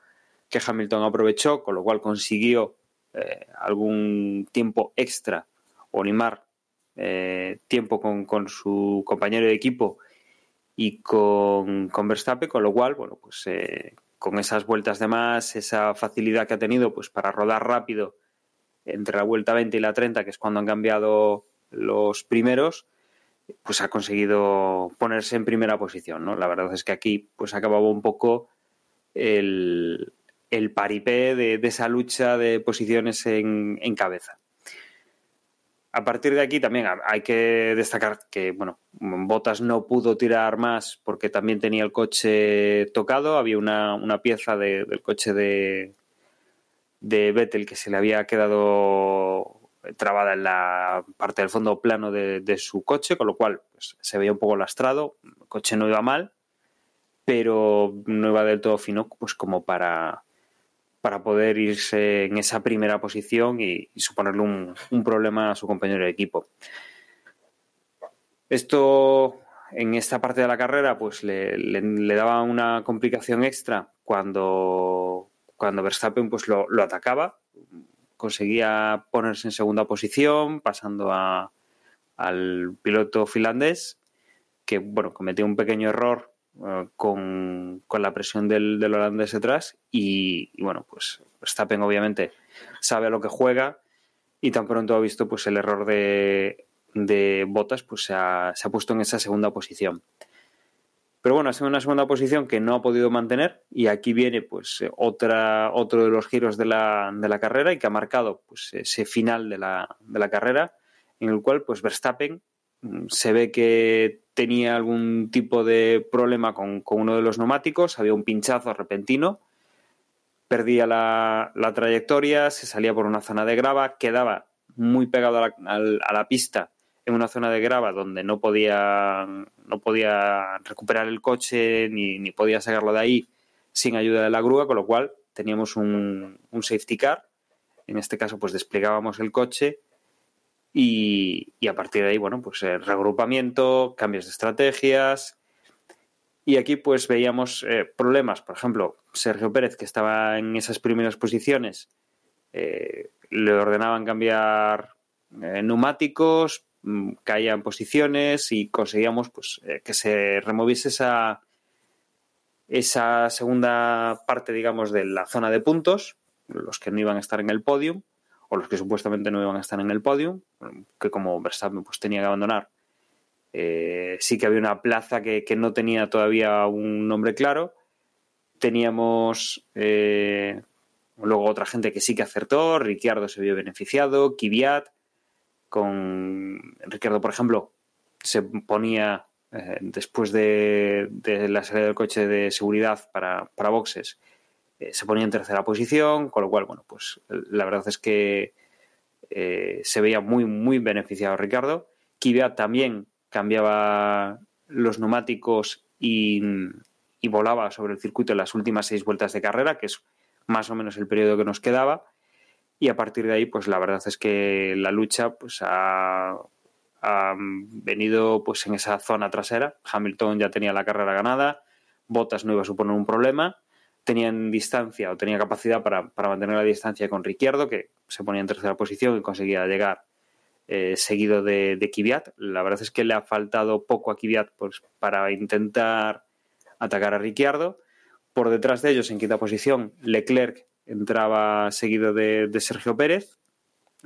que Hamilton aprovechó, con lo cual consiguió eh, algún tiempo extra o limar eh, tiempo con, su compañero de equipo y con, con Verstappen, con lo cual, bueno, pues con esas vueltas de más, esa facilidad que ha tenido pues para rodar rápido entre la vuelta 20 y la 30, que es cuando han cambiado los primeros, pues ha conseguido ponerse en primera posición, ¿no? La verdad es que aquí pues acababa un poco el, el paripé de, esa lucha de posiciones en cabeza. A partir de aquí también hay que destacar que, bueno, Botas no pudo tirar más porque también tenía el coche tocado. Había una, pieza del coche de, de Vettel que se le había quedado trabada en la parte del fondo plano de, su coche, con lo cual pues, se veía un poco lastrado. El coche no iba mal, pero no iba del todo fino, pues como para, para poder irse en esa primera posición y, suponerle un, problema a su compañero de equipo. Esto en esta parte de la carrera pues le, daba una complicación extra cuando, cuando Verstappen pues lo, atacaba, conseguía ponerse en segunda posición pasando al piloto finlandés que bueno cometió un pequeño error eh, con, la presión del, holandés detrás y, bueno, pues Stappen obviamente sabe a lo que juega y tan pronto ha visto pues el error de, de Botas pues se ha, puesto en esa segunda posición. Pero bueno, ha sido una segunda posición que no ha podido mantener y aquí viene pues otra, otro de los giros de la, de la carrera y que ha marcado pues ese final de la, de la carrera en el cual pues Verstappen mm, se ve que tenía algún tipo de problema con, uno de los neumáticos, había un pinchazo repentino, perdía la, trayectoria, se salía por una zona de grava, quedaba muy pegado a la, pista en una zona de grava donde no podía, no podía recuperar el coche ni, ni, podía sacarlo de ahí sin ayuda de la grúa, con lo cual teníamos un, un safety car. En este caso, pues desplegábamos el coche y, a partir de ahí, bueno, pues eh, reagrupamiento, cambios de estrategias. Y aquí pues veíamos eh, problemas, por ejemplo, Sergio Pérez, que estaba en esas primeras posiciones, eh, le ordenaban cambiar neumáticos, mm, caían posiciones y conseguíamos pues que se removiese esa, esa segunda parte, digamos, de la zona de puntos, los que no iban a estar en el podium, o los que supuestamente no iban a estar en el podio, que como Verstappen pues tenía que abandonar, eh, sí que había una plaza que, no tenía todavía un nombre claro. Teníamos eh, luego otra gente que sí que acertó, Ricciardo se vio beneficiado, Kvyat, con Ricciardo, por ejemplo, se ponía eh, después de, la salida del coche de seguridad para, para boxes, eh, se ponía en tercera posición, con lo cual, bueno, pues la verdad es que eh, se veía muy, muy beneficiado Ricardo. Kvyat también cambiaba los neumáticos y, volaba sobre el circuito en las últimas seis vueltas de carrera, que es más o menos el periodo que nos quedaba. Y a partir de ahí, pues la verdad es que la lucha pues ha, ha venido pues en esa zona trasera. Hamilton ya tenía la carrera ganada, Bottas no iba a suponer un problema tenían distancia o tenía capacidad para, mantener la distancia con Ricciardo, que se ponía en tercera posición y conseguía llegar eh, seguido de, de. La verdad es que le ha faltado poco a Kvyat pues, para intentar atacar a Ricciardo. Por detrás de ellos, en quinta posición, Leclerc entraba seguido de, Sergio Pérez.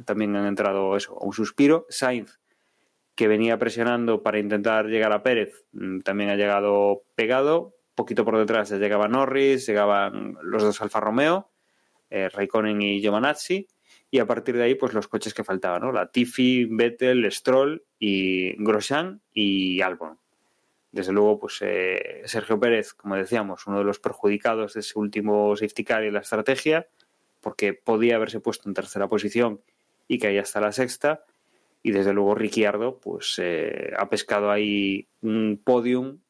También han entrado eso, un suspiro. Sainz, que venía presionando para intentar llegar a Pérez, mm, también ha llegado pegado poquito por detrás llegaba Norris, llegaban los dos Alfa Romeo, eh, Raikkonen y Giovanazzi, y a partir de ahí, pues los coches que faltaban, ¿no? La Tiffy, Vettel, Stroll y Grosjean y Albon. Desde luego, pues eh, Sergio Pérez, como decíamos, uno de los perjudicados de ese último safety car y la estrategia, porque podía haberse puesto en tercera posición y ahí hasta la sexta. Y desde luego Ricciardo, pues eh, ha pescado ahí un podium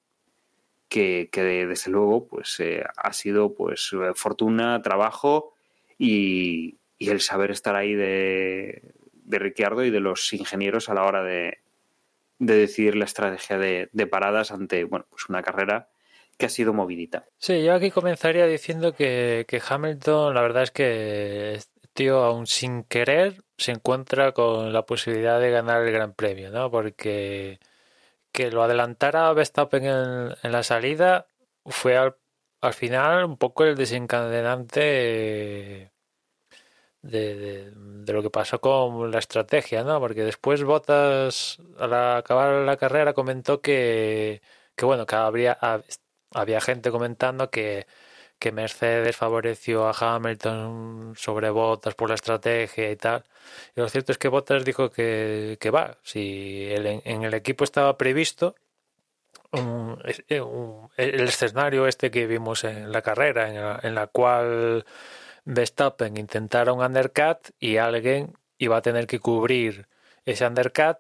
que, desde luego pues eh, ha sido pues eh, fortuna, trabajo y, el saber estar ahí de, de Ricciardo y de los ingenieros a la hora de, de decidir la estrategia de, paradas ante bueno pues una carrera que ha sido movidita. Sí, yo aquí comenzaría diciendo que, que Hamilton, la verdad es que tío, aún sin querer, se encuentra con la posibilidad de ganar el Gran Premio, ¿no? Porque que lo adelantara Verstappen en, en la salida fue al, al, final un poco el desencadenante de, de, lo que pasó con la estrategia, ¿no? Porque después Bottas, al acabar la carrera, comentó que, que bueno, que habría, había gente comentando que, que Mercedes favoreció a Hamilton sobre Bottas por la estrategia y tal. Y lo cierto es que Bottas dijo que, que va, si el, en el equipo estaba previsto un, el escenario este que vimos en la carrera, en la, cual Verstappen intentara un undercut y alguien iba a tener que cubrir ese undercut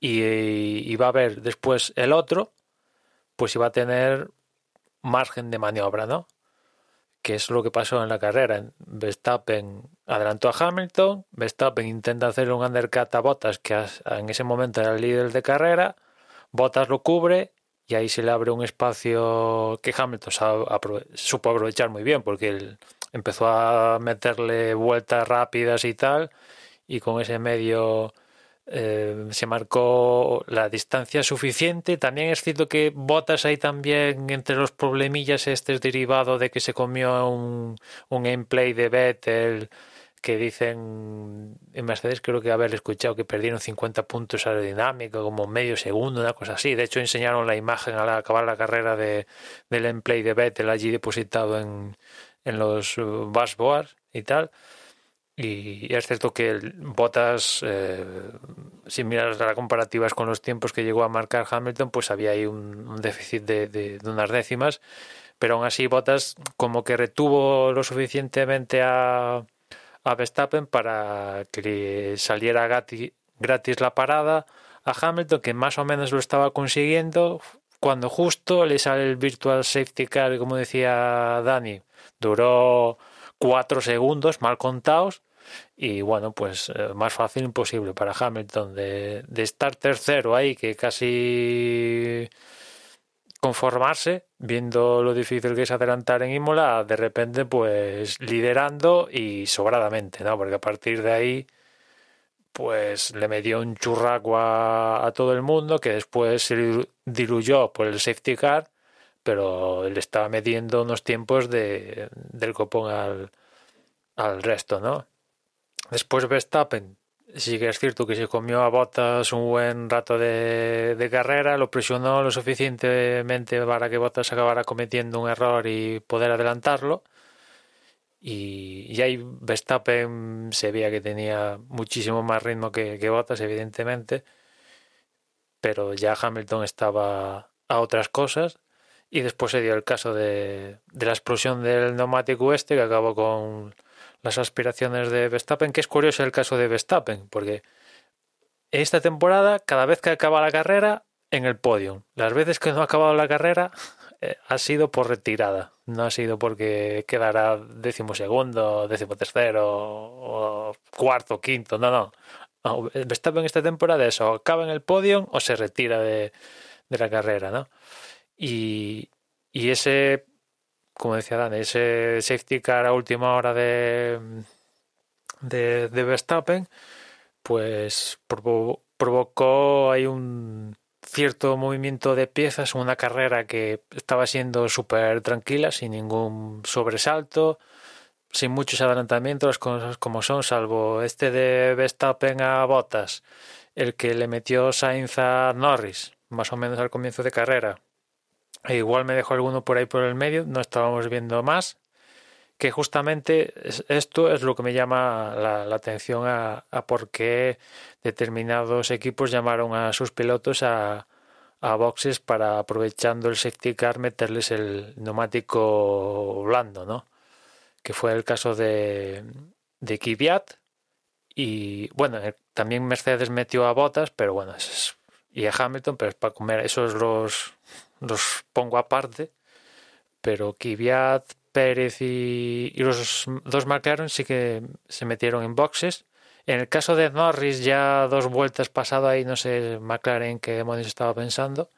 y iba a ver después el otro, pues iba a tener margen de maniobra, ¿no? Que es lo que pasó en la carrera. Verstappen adelantó a Hamilton, Verstappen intenta hacer un undercut a Bottas, que en ese momento era el líder de carrera, Bottas lo cubre y ahí se le abre un espacio que Hamilton supo aprovechar muy bien, porque él empezó a meterle vueltas rápidas y tal, y con ese medio eh, se marcó la distancia suficiente. También es cierto que Botas ahí también entre los problemillas este es derivado de que se comió un, un gameplay de Vettel que dicen en Mercedes creo que haber escuchado que perdieron 50 puntos aerodinámicos como medio segundo, una cosa así. De hecho enseñaron la imagen al acabar la carrera de, del gameplay de Vettel allí depositado en, en los dashboards y tal. Y es cierto que Botas, eh, si miras las comparativas con los tiempos que llegó a marcar Hamilton, pues había ahí un, déficit de, de, unas décimas, pero aún así Botas como que retuvo lo suficientemente a, a Verstappen para que saliera gratis la parada a Hamilton, que más o menos lo estaba consiguiendo, cuando justo le sale el virtual safety car, como decía Dani, duró cuatro segundos mal contados y bueno, pues eh, más fácil imposible para Hamilton de, de estar tercero ahí, que casi conformarse, viendo lo difícil que es adelantar en Imola, de repente pues liderando y sobradamente, ¿no? Porque a partir de ahí pues le metió un churraco a, todo el mundo que después se diluyó por el safety car, pero le estaba midiendo unos tiempos de, del copón al, al resto, ¿no? Después Verstappen sí que es cierto que se comió a Bottas un buen rato de, carrera, lo presionó lo suficientemente para que Bottas acabara cometiendo un error y poder adelantarlo. Y, y ahí Verstappen se veía que tenía muchísimo más ritmo que, que Bottas, evidentemente, pero ya Hamilton estaba a otras cosas. Y después se dio el caso de, de la explosión del neumático este que acabó con las aspiraciones de Verstappen, que es curioso el caso de Verstappen, porque esta temporada, cada vez que acaba la carrera, en el podio. Las veces que no ha acabado la carrera (laughs) eh, ha sido por retirada, no ha sido porque quedará décimo segundo, tercero, cuarto, quinto, no, no. no Verstappen esta temporada eso, acaba en el podio o se retira de, de la carrera, ¿no? Y, y ese como decía Dan, ese safety car a última hora de, de, Verstappen, pues provocó ahí un cierto movimiento de piezas, una carrera que estaba siendo súper tranquila, sin ningún sobresalto, sin muchos adelantamientos, las cosas como son, salvo este de Verstappen a Bottas, el que le metió Sainz a Norris, más o menos al comienzo de carrera, igual me dejo alguno por ahí por el medio, no estábamos viendo más, que justamente esto es lo que me llama la, atención a, por qué determinados equipos llamaron a sus pilotos a, a boxes para aprovechando el safety car meterles el neumático blando, ¿no? Que fue el caso de, de Kvyat y bueno, eh, también Mercedes metió a Botas, pero bueno, y a Hamilton, pero es para comer esos los los pongo aparte, pero Kvyat, Pérez y, los dos McLaren sí que se metieron en boxes. En el caso de Norris, ya dos vueltas pasado ahí, no sé McLaren qué demonios estaba pensando,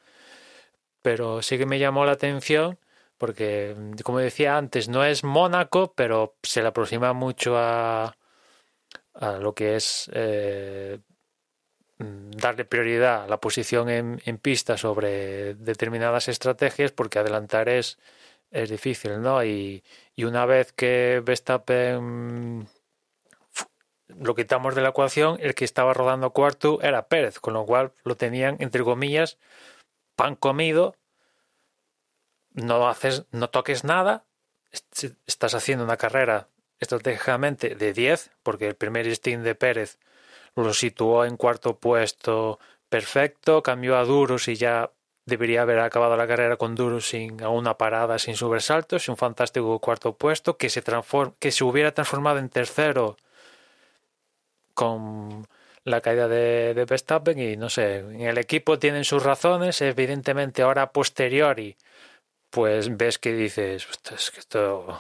pero sí que me llamó la atención porque, como decía antes, no es Mónaco, pero se le aproxima mucho a, a lo que es eh, darle prioridad a la posición en, en, pista sobre determinadas estrategias porque adelantar es, es difícil, ¿no? Y, y una vez que Verstappen lo quitamos de la ecuación, el que estaba rodando cuarto era Pérez, con lo cual lo tenían, entre comillas, pan comido, no haces, no toques nada estás haciendo una carrera estratégicamente de 10, porque el primer stint de Pérez lo situó en cuarto puesto perfecto, cambió a duros y ya debería haber acabado la carrera con duros sin una parada, sin sobresaltos, un fantástico cuarto puesto que se que se hubiera transformado en tercero con la caída de, de Verstappen. Y no sé, en el equipo tienen sus razones, evidentemente ahora posteriori pues ves que dices, es que esto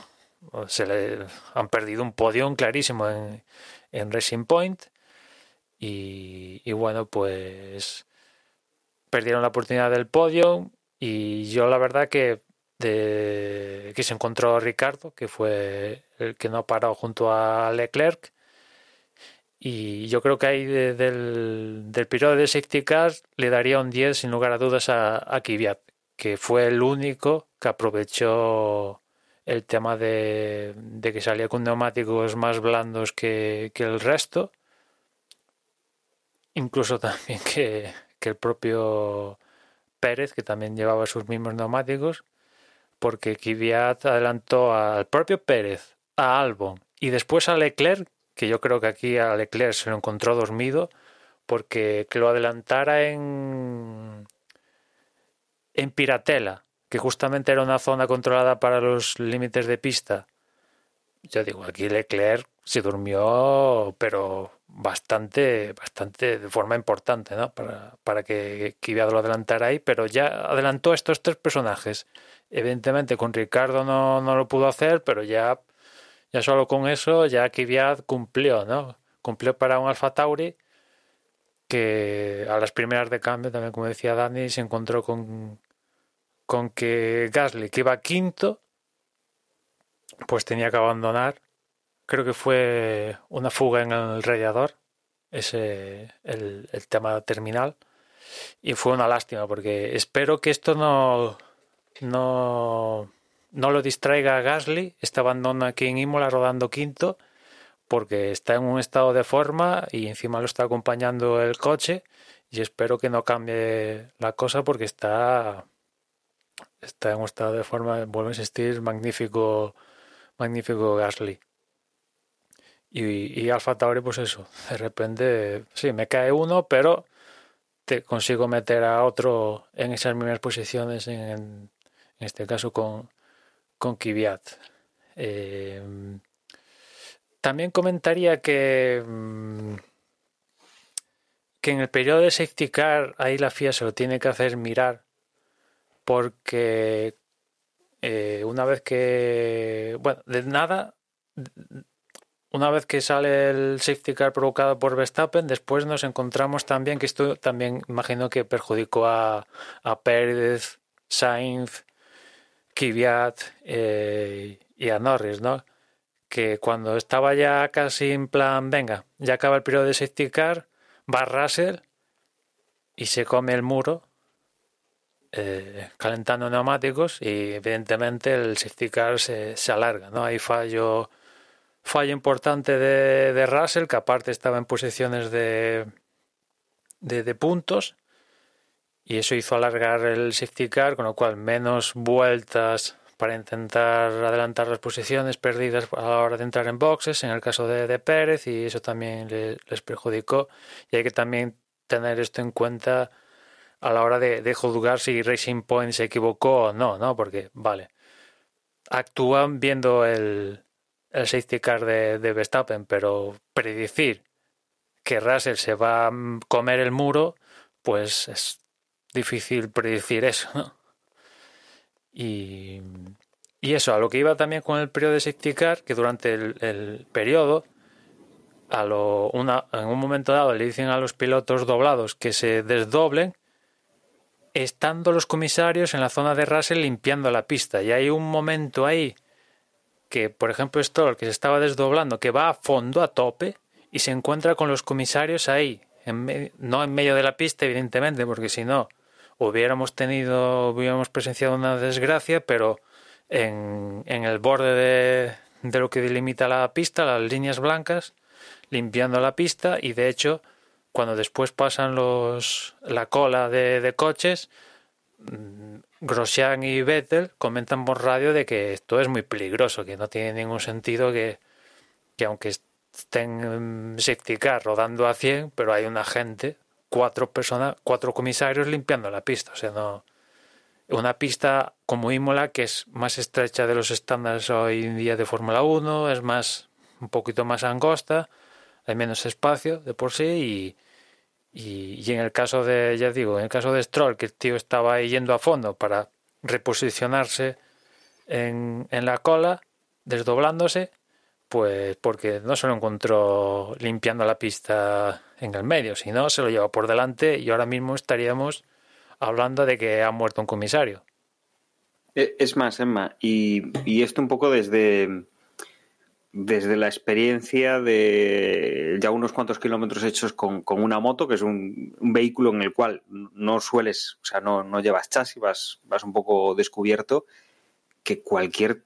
se le han perdido un podio clarísimo en, en Racing Point y, bueno pues perdieron la oportunidad del podio y yo la verdad que que se encontró Ricardo que fue el que no parado junto a Leclerc y yo creo que ahí del, del periodo de safety cars le daría un 10 sin lugar a dudas a, a Kvyat, que fue el único que aprovechó el tema de, de que salía con neumáticos más blandos que, que, el resto. Incluso también que, que el propio Pérez, que también llevaba sus mismos neumáticos, porque Kvyat adelantó al propio Pérez, a Albon y después a Leclerc, que yo creo que aquí a Leclerc se lo encontró dormido porque que lo adelantara en en Piratela, que justamente era una zona controlada para los límites de pista. Yo digo, aquí Leclerc se durmió, pero bastante, bastante de forma importante, ¿no? Para, para que Kvyat lo adelantara ahí, pero ya adelantó estos tres personajes. Evidentemente con Ricardo no, no lo pudo hacer, pero ya ya solo con eso, ya Kvyat cumplió, ¿no? Cumplió para un Alfa Tauri que a las primeras de cambio, también como decía Dani, se encontró con, con que Gasly, que iba quinto, pues tenía que abandonar. Creo que fue una fuga en el radiador, ese el, el tema terminal. Y fue una lástima, porque espero que esto no, no no lo distraiga Gasly, este abandono aquí en Imola rodando quinto, porque está en un estado de forma y encima lo está acompañando el coche y espero que no cambie la cosa porque está está en un estado de forma, vuelve a insistir, magnífico, magnífico Gasly. Y, y Alfa Tauri, pues eso, de repente, sí, me cae uno, pero te consigo meter a otro en esas mismas posiciones, en, este caso con, con Kvyat. Eh, también comentaría que, mm, que en el periodo de safety car ahí la FIA se lo tiene que hacer mirar porque eh, una vez que, bueno, de nada, una vez que sale el safety car provocado por Verstappen, después nos encontramos también que esto también imagino que perjudicó a, a Pérez, Sainz, Kvyat eh, y a Norris, ¿no? Que cuando estaba ya casi en plan, venga, ya acaba el periodo de safety car, va Russell y se come el muro eh, calentando neumáticos y evidentemente el safety car se, se alarga, ¿no? Hay fallo, fallo importante de, de, Russell, que aparte estaba en posiciones de, de, de puntos y eso hizo alargar el safety car, con lo cual menos vueltas para intentar adelantar las posiciones perdidas a la hora de entrar en boxes, en el caso de, de Pérez, y eso también le, les perjudicó. Y hay que también tener esto en cuenta a la hora de, de, juzgar si Racing Point se equivocó o no, ¿no? Porque, vale, actúan viendo el, el safety car de, de Verstappen, pero predecir que Russell se va a comer el muro, pues es difícil predecir eso. Y, y, eso, a lo que iba también con el periodo de safety car, que durante el, el periodo, a lo, una, en un momento dado le dicen a los pilotos doblados que se desdoblen, estando los comisarios en la zona de Russell limpiando la pista. Y hay un momento ahí que, por ejemplo, Stroll, que se estaba desdoblando, que va a fondo, a tope, y se encuentra con los comisarios ahí, en no en medio de la pista, evidentemente, porque si no, hubiéramos tenido, hubiéramos presenciado una desgracia, pero en, en el borde de, de lo que delimita la pista, las líneas blancas, limpiando la pista y de hecho cuando después pasan los la cola de, de coches Grosjean y Vettel comentan por radio de que esto es muy peligroso, que no tiene ningún sentido que, que aunque estén safety car rodando a 100, pero hay una gente, cuatro personas, cuatro comisarios limpiando la pista. O sea, no. Una pista como Imola, que es más estrecha de los estándares hoy en día de Fórmula 1, es más, un poquito más angosta, hay menos espacio de por sí y, y, en el caso de, ya digo, en el caso de Stroll, que el tío estaba yendo a fondo para reposicionarse en, en la cola, desdoblándose, pues porque no se lo encontró limpiando la pista en el medio, sino se lo lleva por delante y ahora mismo estaríamos hablando de que ha muerto un comisario. E, es más, Emma, y, y esto un poco desde, desde la experiencia de ya unos cuantos kilómetros hechos con, con una moto, que es un, vehículo en el cual no sueles, o sea, no, no llevas chasis, vas, vas un poco descubierto, que cualquier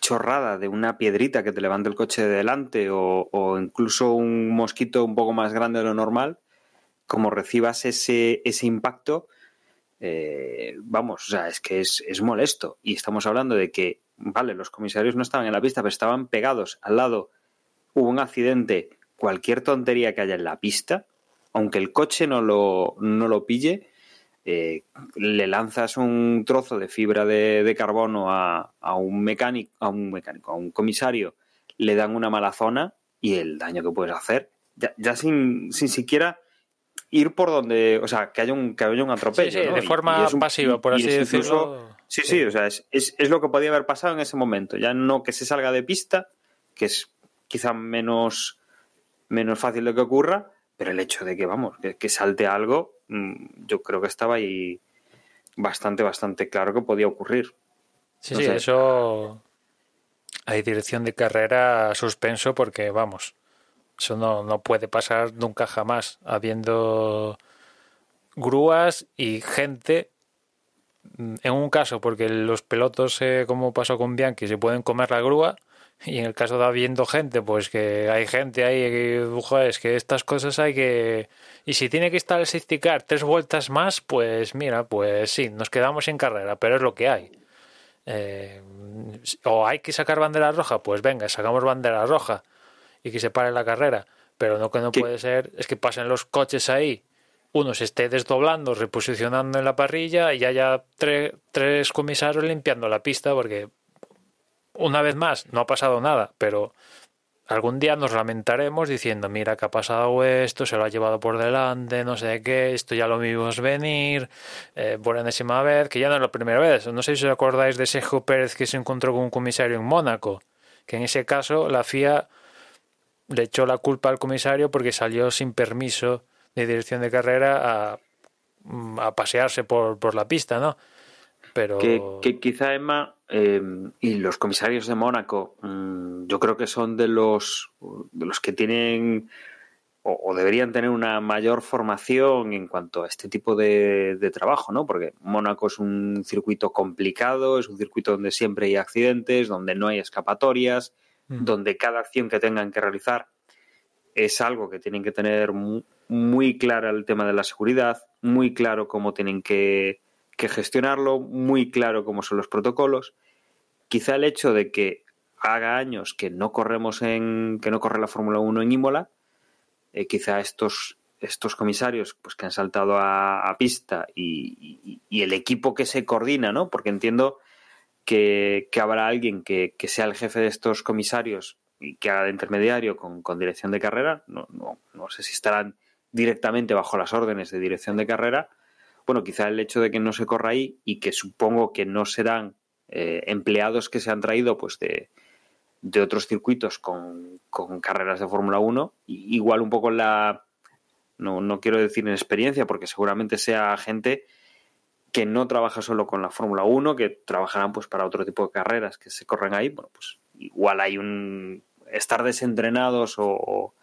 chorrada de una piedrita que te levante el coche de delante o, o, incluso un mosquito un poco más grande de lo normal, como recibas ese, ese impacto, eh, vamos, o sea, es que es, es, molesto. Y estamos hablando de que, vale, los comisarios no estaban en la pista, pero estaban pegados al lado. Hubo un accidente, cualquier tontería que haya en la pista, aunque el coche no lo, no lo pille, eh, le lanzas un trozo de fibra de, de carbono a, a, un mecánico, a un mecánico, a un comisario, le dan una mala zona y el daño que puedes hacer, ya, ya sin, sin siquiera ir por donde, o sea, que haya un, que haya un atropello. Sí, sí, ¿no? de forma y, y un, pasiva, por así decirlo. Incluso, sí, sí, o sea, es, es, es, lo que podía haber pasado en ese momento. Ya no que se salga de pista, que es quizá menos, menos fácil de que ocurra, pero el hecho de que, vamos, que, que salte algo, mm, yo creo que estaba ahí bastante, bastante claro que podía ocurrir. Sí, sí, eso hay dirección de carrera suspenso porque, vamos, eso no, no puede pasar nunca jamás, habiendo grúas y gente. En un caso, porque los pelotos, eh, como pasó con Bianchi, se pueden comer la grúa, y en el caso de habiendo gente, pues que hay gente ahí que, es que estas cosas hay que... Y si tiene que estar el safety car tres vueltas más, pues mira, pues sí, nos quedamos en carrera, pero es lo que hay. Eh, o hay que sacar bandera roja, pues venga, sacamos bandera roja y que se pare la carrera. Pero lo que no ¿Qué? puede ser es que pasen los coches ahí, uno se esté desdoblando, reposicionando en la parrilla y haya tre tres comisarios limpiando la pista porque una vez más, no ha pasado nada, pero algún día nos lamentaremos diciendo, mira que ha pasado esto, se lo ha llevado por delante, no sé qué, esto ya lo vimos venir, eh, por enésima vez, que ya no es la primera vez. No sé si os acordáis de Sergio Pérez que se encontró con un comisario en Mónaco, que en ese caso la FIA le echó la culpa al comisario porque salió sin permiso de dirección de carrera a, a pasearse por, por la pista, ¿no? Pero... Que, quizá, Emma, eh, y los comisarios de Mónaco, mmm, yo creo que son de los, de los que tienen o, o, deberían tener una mayor formación en cuanto a este tipo de, de, trabajo, ¿no? Porque Mónaco es un circuito complicado, es un circuito donde siempre hay accidentes, donde no hay escapatorias, mm. donde cada acción que tengan que realizar es algo que tienen que tener muy, muy claro el tema de la seguridad, muy claro cómo tienen que que gestionarlo, muy claro cómo son los protocolos. Quizá el hecho de que haga años que no corremos en, que no corre la Fórmula 1 en Imola, eh, quizá estos, estos comisarios pues que han saltado a, pista y, y, y, el equipo que se coordina, ¿no? Porque entiendo que, que habrá alguien que, que, sea el jefe de estos comisarios y que haga de intermediario con, con dirección de carrera. No, no, no sé si estarán directamente bajo las órdenes de dirección de carrera, bueno, quizá el hecho de que no se corra ahí y que supongo que no serán eh, empleados que se han traído pues de, de otros circuitos con, con carreras de Fórmula 1, igual un poco la, no, no quiero decir en experiencia, porque seguramente sea gente que no trabaja solo con la Fórmula 1, que trabajarán pues para otro tipo de carreras que se corren ahí, bueno, pues igual hay un estar desentrenados o,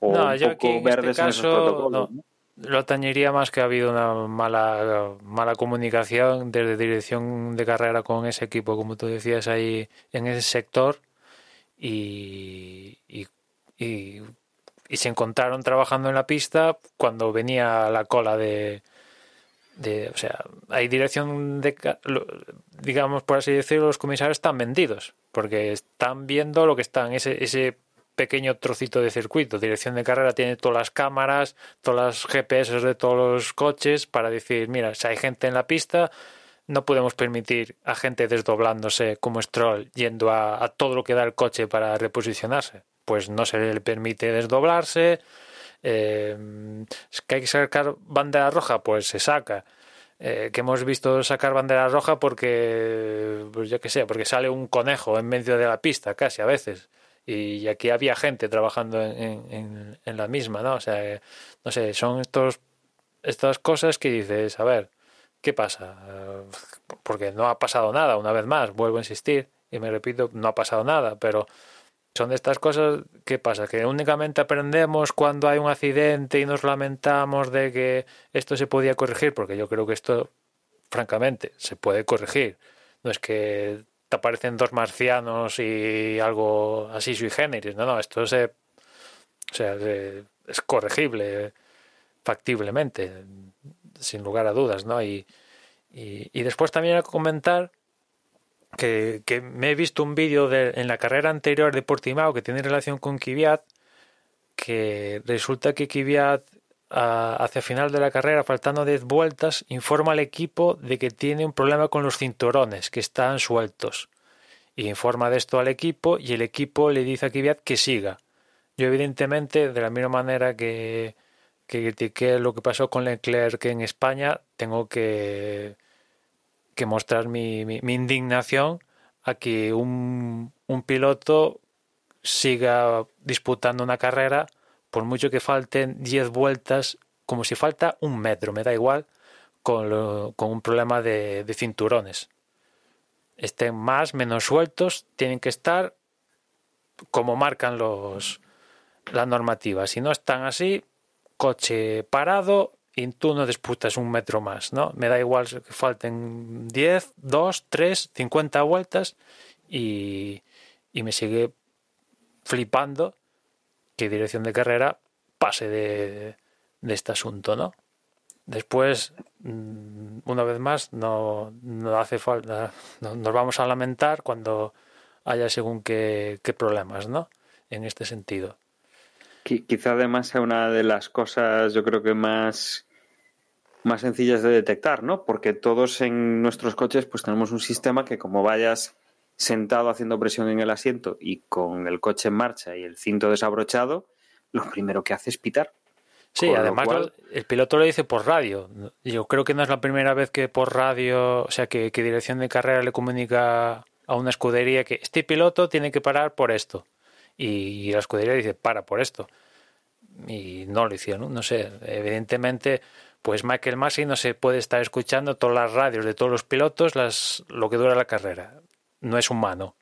o no, un poco en verdes este caso, en esos protocolos. No. ¿no? Lo tañiría más que ha habido una mala, mala comunicación desde dirección de carrera con ese equipo, como tú decías ahí, en ese sector. Y, y, y, y se encontraron trabajando en la pista cuando venía la cola de, de, o sea, hay dirección de, digamos, por así decirlo, los comisarios están vendidos, porque están viendo lo que están, ese, ese pequeño trocito de circuito. Dirección de carrera tiene todas las cámaras, todas las GPS de todos los coches para decir, mira, si hay gente en la pista, no podemos permitir a gente desdoblándose como Stroll yendo a, a todo lo que da el coche para reposicionarse. Pues no se le permite desdoblarse, eh, que hay que sacar bandera roja, pues se saca. Eh, que hemos visto sacar bandera roja porque, pues yo que sé, porque sale un conejo en medio de la pista, casi a veces. Y aquí había gente trabajando en, en, la misma, ¿no? O sea, no sé, son estos, estas cosas que dices, a ver, ¿qué pasa? Porque no ha pasado nada, una vez más, vuelvo a insistir y me repito, no ha pasado nada, pero son de estas cosas, ¿qué pasa? Que únicamente aprendemos cuando hay un accidente y nos lamentamos de que esto se podía corregir, porque yo creo que esto, francamente, se puede corregir. No es que te aparecen dos marcianos y algo así sui generis, no, no, esto se, o sea, es corregible factiblemente, sin lugar a dudas, ¿no? Y, y, y después también a comentar que, que me he visto un vídeo en la carrera anterior de Portimao que tiene relación con Kvyat, que resulta que Kvyat hacia final de la carrera, faltando 10 vueltas, informa al equipo de que tiene un problema con los cinturones, que están sueltos. Y informa de esto al equipo y el equipo le dice a Kvyat que siga. Yo evidentemente, de la misma manera que, que critiqué lo que pasó con Leclerc en España, tengo que que mostrar mi, indignación a que un, piloto siga disputando una carrera por mucho que falten 10 vueltas, como si falta un metro, me da igual, con, con un problema de, de cinturones. Estén más, menos sueltos, tienen que estar como marcan los las normativas. Si no están así, coche parado y tú no disputas un metro más, ¿no? Me da igual que falten 10, 2, 3, 50 vueltas y, y me sigue flipando que dirección de carrera pase de, de este asunto, ¿no? Después, mm, una vez más, no, no hace falta, no, nos vamos a lamentar cuando haya según qué, qué problemas, ¿no? En este sentido. Quizá además sea una de las cosas, yo creo que más más sencillas de detectar, ¿no? Porque todos en nuestros coches pues tenemos un sistema que como vayas sentado haciendo presión en el asiento y con el coche en marcha y el cinto desabrochado, lo primero que hace es pitar. Sí, además el piloto lo dice por radio. Yo creo que no es la primera vez que por radio, o sea, que, que dirección de carrera le comunica a una escudería que este piloto tiene que parar por esto. Y la escudería dice, para por esto. Y no lo hicieron, no sé. Evidentemente, pues Michael Massey no se puede estar escuchando todas las radios de todos los pilotos las, lo que dura la carrera. No es humano,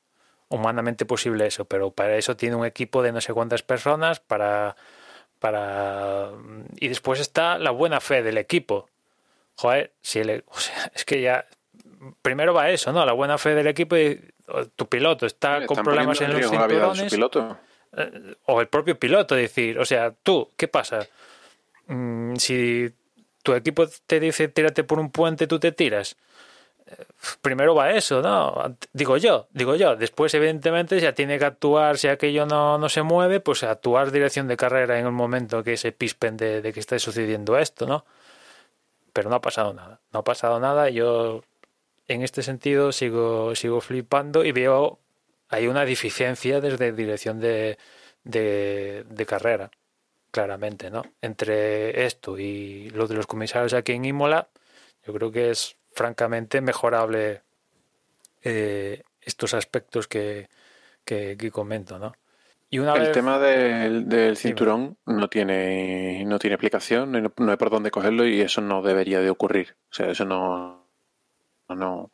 humanamente posible eso, pero para eso tiene un equipo de no sé cuántas personas para para y después está la buena fe del equipo. Joder, si es que ya primero va eso, ¿no? La buena fe del equipo y tu piloto está con problemas en los cinturones. Piloto. Eh, o el propio piloto decir, o sea, tú, ¿qué pasa? Mm, si tu equipo te dice tírate por un puente, tú te tiras. Primero va eso, ¿no? Digo yo, digo yo. Después, evidentemente, ya tiene que actuar, si aquello no, no se mueve, pues actuar dirección de carrera en el momento que se pispen de, que esté sucediendo esto, ¿no? Pero no ha pasado nada. No ha pasado nada. Yo, en este sentido, sigo, sigo flipando y veo hay una deficiencia desde dirección de, de carrera claramente, ¿no? Entre esto y lo de los comisarios aquí en Imola, yo creo que es francamente mejorable eh, estos aspectos que, que, comento, ¿no? Y una el tema del, del cinturón no tiene no tiene explicación, no, no, hay por dónde cogerlo y eso no debería de ocurrir. O sea, eso no, no,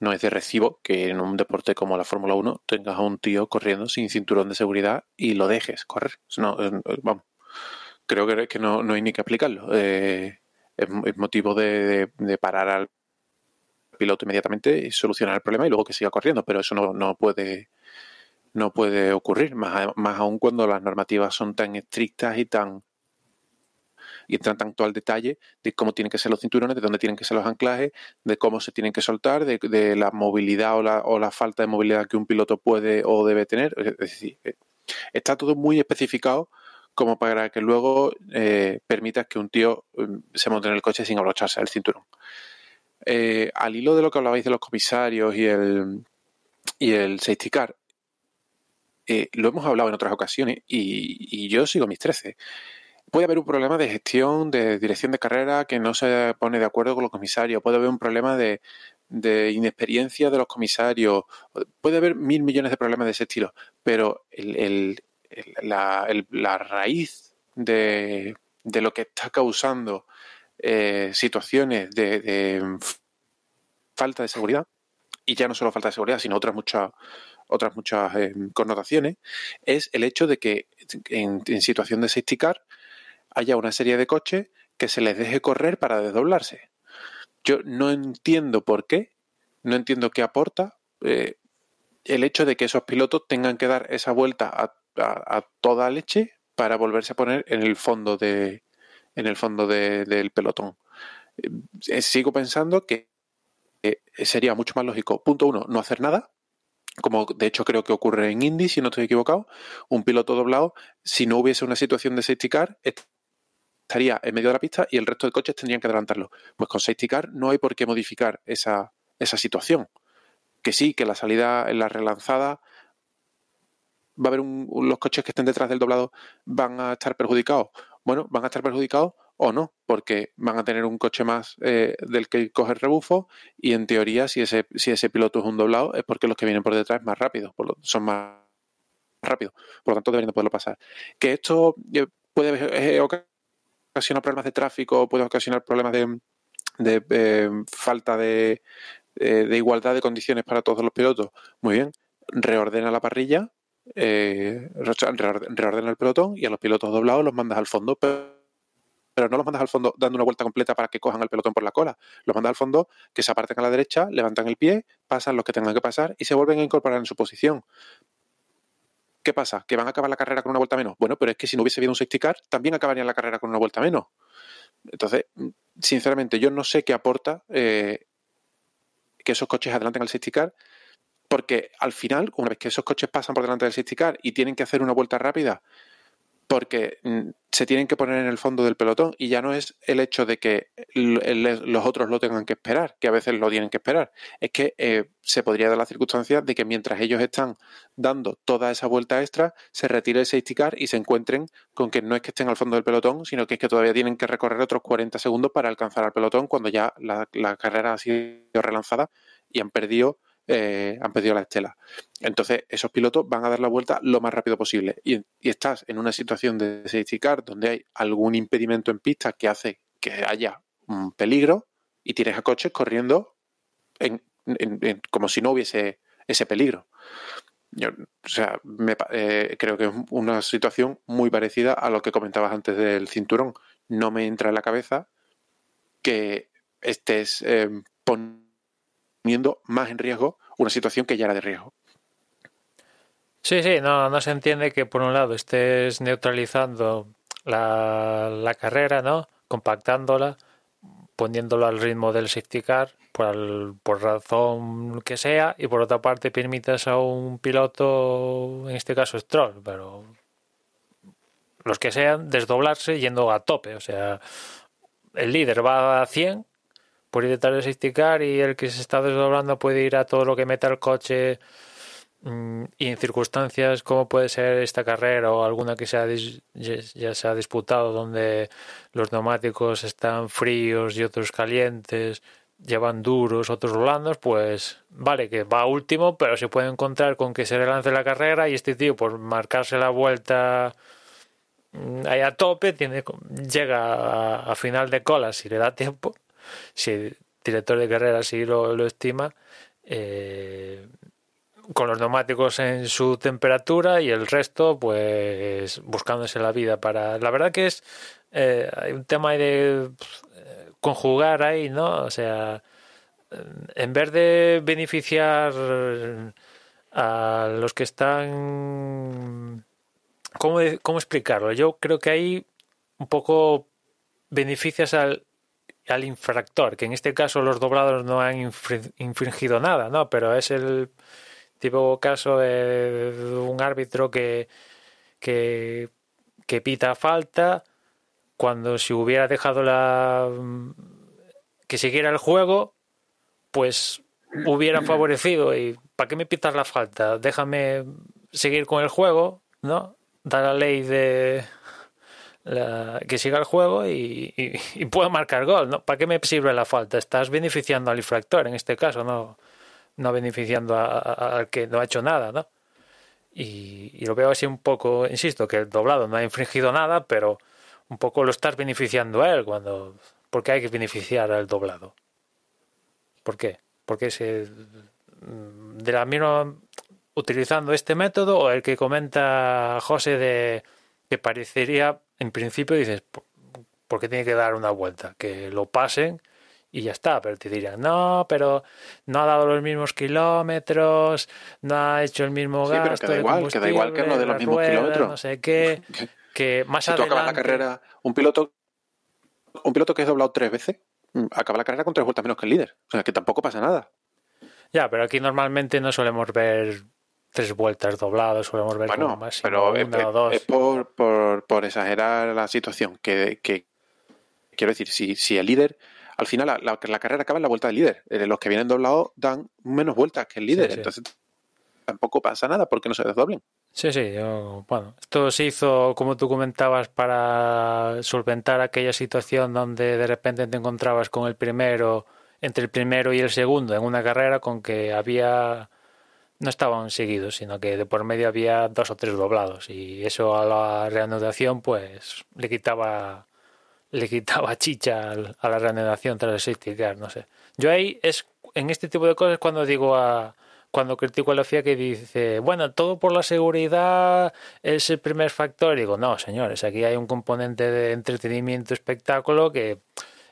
no es de recibo que en un deporte como la Fórmula 1 tengas a un tío corriendo sin cinturón de seguridad y lo dejes correr. No, vamos, creo que, que no, no, hay ni que aplicarlo. Eh, es, es, motivo de, de, parar al piloto inmediatamente y solucionar el problema y luego que siga corriendo, pero eso no, no puede no puede ocurrir, más, más aún cuando las normativas son tan estrictas y tan y entran tanto al detalle de cómo tienen que ser los cinturones, de dónde tienen que ser los anclajes, de cómo se tienen que soltar, de, de la movilidad o la, o la falta de movilidad que un piloto puede o debe tener. Es decir, eh, está todo muy especificado como para que luego eh, permitas que un tío mm, se monte en el coche sin abrocharse el cinturón. Eh, al hilo de lo que hablabais de los comisarios y el, y el safety car, eh, lo hemos hablado en otras ocasiones y, yo sigo mis 13. Puede haber un problema de gestión, de dirección de carrera que no se pone de acuerdo con los comisarios. Puede haber un problema de, inexperiencia de los comisarios. Puede haber mil millones de problemas de ese estilo. Pero el, la, raíz de, lo que está causando eh, situaciones de, falta de seguridad, y ya no solo falta de seguridad, sino otras muchas otras muchas eh, connotaciones, es el hecho de que en, situación de safety car haya una serie de coches que se les deje correr para desdoblarse. Yo no entiendo por qué, no entiendo qué aporta eh, el hecho de que esos pilotos tengan que dar esa vuelta a a, toda leche para volverse a poner en el fondo de en el fondo del pelotón. Eh, sigo pensando que sería mucho más lógico, punto uno, no hacer nada, como de hecho creo que ocurre en Indy, si no estoy equivocado, un piloto doblado, si no hubiese una situación de safety car, estaría en medio de la pista y el resto de coches tendrían que adelantarlo. Pues con safety car no hay por qué modificar esa, esa situación. Que sí, que la salida en la relanzada va a haber los coches que estén detrás del doblado van a estar perjudicados. Bueno, van a estar perjudicados o no, porque van a tener un coche más eh, del que coger rebufo y en teoría si ese, si ese piloto es un doblado es porque los que vienen por detrás más rápidos, son más rápidos, por lo tanto deberían poderlo pasar. Que esto eh, puede eh, ocasionar problemas de tráfico, puede ocasionar problemas de, falta de, de igualdad de condiciones para todos los pilotos. Muy bien, reordena la parrilla, eh, el pelotón y a los pilotos doblados los mandas al fondo, pero, no los mandas al fondo dando una vuelta completa para que cojan el pelotón por la cola. Los mandas al fondo, que se aparten a la derecha, levantan el pie, pasan los que tengan que pasar y se vuelven a incorporar en su posición. ¿Qué pasa? ¿Que van a acabar la carrera con una vuelta menos? Bueno, pero es que si no hubiese habido un safety car, también acabarían la carrera con una vuelta menos. Entonces, sinceramente, yo no sé qué aporta eh, que esos coches adelanten al safety car porque al final, una vez que esos coches pasan por delante del safety car y tienen que hacer una vuelta rápida, porque mm, se tienen que poner en el fondo del pelotón y ya no es el hecho de que los otros lo tengan que esperar, que a veces lo tienen que esperar, es que eh, se podría dar la circunstancia de que mientras ellos están dando toda esa vuelta extra, se retire el safety car y se encuentren con que no es que estén al fondo del pelotón, sino que es que todavía tienen que recorrer otros 40 segundos para alcanzar al pelotón cuando ya la carrera ha sido relanzada y han perdido eh, han pedido la estela. Entonces, esos pilotos van a dar la vuelta lo más rápido posible. Y, estás en una situación de safety car donde hay algún impedimento en pista que hace que haya un peligro y tienes a coches corriendo como si no hubiese ese peligro. o sea, eh, creo que es una situación muy parecida a lo que comentabas antes del cinturón. No me entra en la cabeza que estés eh, poniendo más en riesgo una situación que ya era de riesgo. Sí, sí, no, no se entiende que por un lado estés neutralizando la, carrera, ¿no? Compactándola, poniéndolo al ritmo del safety car, por, por razón que sea, y por otra parte permitas a un piloto, en este caso Stroll, pero los que sean, desdoblarse yendo a tope. O sea, el líder va a 100 por ir detrás del safety car y el que se está desdoblando puede ir a todo lo que meta el coche mm, y en circunstancias como puede ser esta carrera o alguna que sea ya se ha disputado donde los neumáticos están fríos y otros calientes llevan duros, otros blandos, pues vale que va último, pero se puede encontrar con que se relance la carrera y este tío por marcarse la vuelta mm, ahí a tope tiene llega a final de cola si le da tiempo si el director de carrera así lo, estima, eh, con los neumáticos en su temperatura y el resto, pues buscándose la vida para. La verdad que es. Eh, hay un tema de conjugar ahí, ¿no? O sea, en vez de beneficiar a los que están. ¿Cómo, cómo explicarlo? Yo creo que hay un poco beneficias al, al infractor, que en este caso los doblados no han infringido nada, ¿no? Pero es el tipo caso de un árbitro que, que, que pita falta cuando si hubiera dejado la que siguiera el juego, pues hubiera (clears throat) favorecido y ¿para qué me pitas la falta? Déjame seguir con el juego, ¿no? Da la ley de que siga el juego y, y, pueda marcar gol, ¿no? ¿Para qué me sirve la falta? Estás beneficiando al infractor en este caso, no, no beneficiando al que no ha hecho nada, ¿no? Y, lo veo así un poco, insisto, que el doblado no ha infringido nada, pero un poco lo estás beneficiando a él cuando... ¿Por qué hay que beneficiar al doblado? ¿Por qué? Porque se... Mm, de la misma... utilizando este método o el que comenta José de que parecería, en principio dices, ¿por qué tiene que dar una vuelta? Que lo pasen y ya está, pero te dirían, no, pero no ha dado los mismos kilómetros, no ha hecho el mismo gasto. Sí, pero queda igual, queda igual que no de los mismos kilómetros. No sé qué, (laughs) que más si adelante... tú acabas la carrera, un piloto, un piloto que es doblado tres veces, mm, acaba la carrera con tres vueltas menos que el líder. O sea, que tampoco pasa nada. Ya, pero aquí normalmente no solemos ver tres vueltas doblados, solemos ver bueno, como máximo pero una es, o dos. es por, por, por, exagerar la situación. Que, que quiero decir, si, si el líder al final la, la, la, carrera acaba en la vuelta del líder. Eh, los que vienen doblados dan menos vueltas que el líder. Sí, sí. Entonces tampoco pasa nada porque no se desdoblen. Sí, sí, yo, bueno, esto se hizo, como tú comentabas, para solventar aquella situación donde de repente te encontrabas con el primero, entre el primero y el segundo en una carrera con que había, no estaban seguidos, sino que de por medio había dos o tres doblados y eso a la reanudación pues le quitaba le quitaba chicha a la reanudación tras el safety car, no sé. Yo ahí es en este tipo de cosas cuando digo a cuando critico a la FIA que dice, bueno, todo por la seguridad es el primer factor. Digo, no, señores, aquí hay un componente de entretenimiento, espectáculo que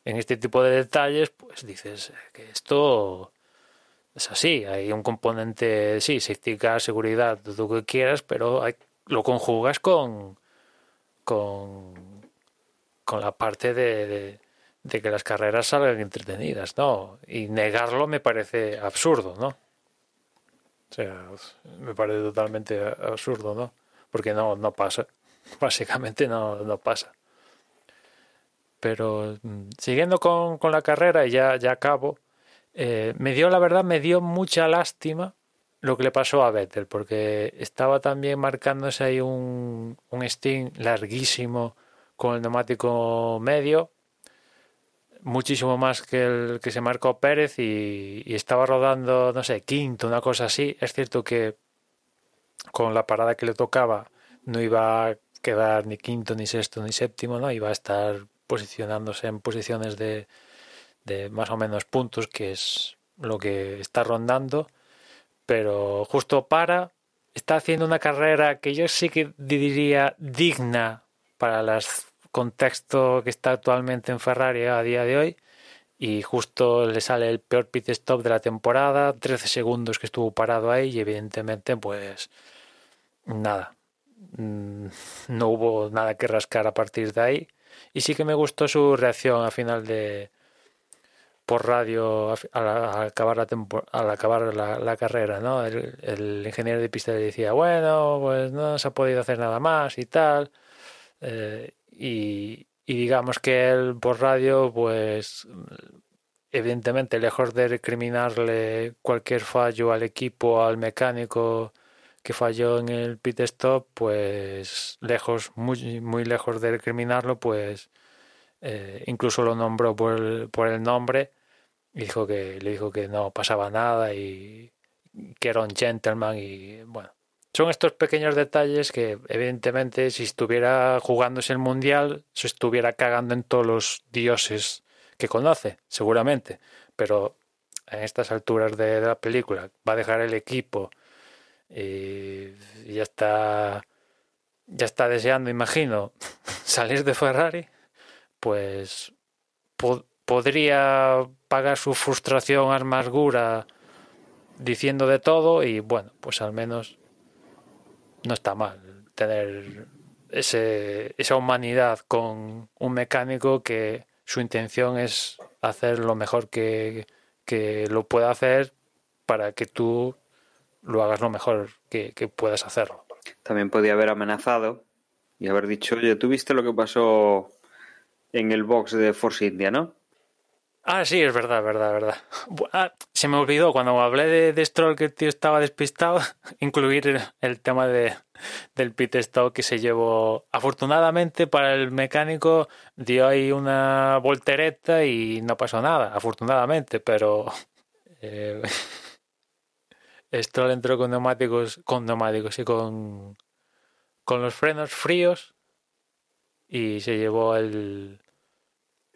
en este tipo de detalles, pues dices que esto es así. Hay un componente, sí, safety seguridad, lo que quieras, pero hay, lo conjugas con, con, con la parte de, de, que las carreras salgan entretenidas, ¿no? Y negarlo me parece absurdo, ¿no? O sea, me parece totalmente absurdo, ¿no? Porque no, no pasa. (laughs) Básicamente no, no pasa. Pero siguiendo con, con la carrera, y ya, ya acabo, eh, me dio, la verdad, me dio mucha lástima lo que le pasó a Vettel, porque estaba también marcándose ahí un, un Sting larguísimo con el neumático medio, muchísimo más que el que se marcó Pérez y, y, estaba rodando, no sé, quinto, una cosa así. Es cierto que con la parada que le tocaba no iba a quedar ni quinto, ni sexto, ni séptimo, ¿no? Iba a estar posicionándose en posiciones de, de más o menos puntos, que es lo que está rondando. Pero justo para, está haciendo una carrera que yo sí que diría digna para las contexto que está actualmente en Ferrari a día de hoy y justo le sale el peor pit stop de la temporada, 13 segundos que estuvo parado ahí y evidentemente pues nada, (laughs) no hubo nada que rascar a partir de ahí y sí que me gustó su reacción al final de por radio al acabar la al acabar la, la carrera no el, ingeniero de pista le decía bueno pues no se ha podido hacer nada más y tal eh, y, digamos que él por radio, pues evidentemente lejos de recriminarle cualquier fallo al equipo, al mecánico que falló en el pit stop, pues lejos, muy, muy lejos de recriminarlo, pues eh, incluso lo nombró por el, por el nombre dijo que le dijo que no pasaba nada y que era un gentleman y bueno son estos pequeños detalles que, evidentemente, si estuviera jugándose el mundial, se estuviera cagando en todos los dioses que conoce, seguramente. Pero en estas alturas de, la película va a dejar el equipo y ya está ya está deseando, imagino, (laughs) salir de Ferrari, pues podría pagar su frustración, amargura diciendo de todo y bueno, pues al menos no está mal tener ese, esa humanidad con un mecánico que su intención es hacer lo mejor que, que lo pueda hacer para que tú lo hagas lo mejor que, que puedas hacerlo. También podía haber amenazado y haber dicho, oye, ¿tú viste lo que pasó en el box de Force India, no? Ah, sí, es verdad, verdad, verdad. Ah, se me olvidó cuando hablé de, de Stroll que el tío estaba despistado, (laughs) incluir el tema de, del pit stop que se llevó. Afortunadamente para el mecánico dio ahí una voltereta y no pasó nada, afortunadamente, pero eh, (laughs) Stroll entró con neumáticos, con neumáticos y con, con los frenos fríos y se llevó el,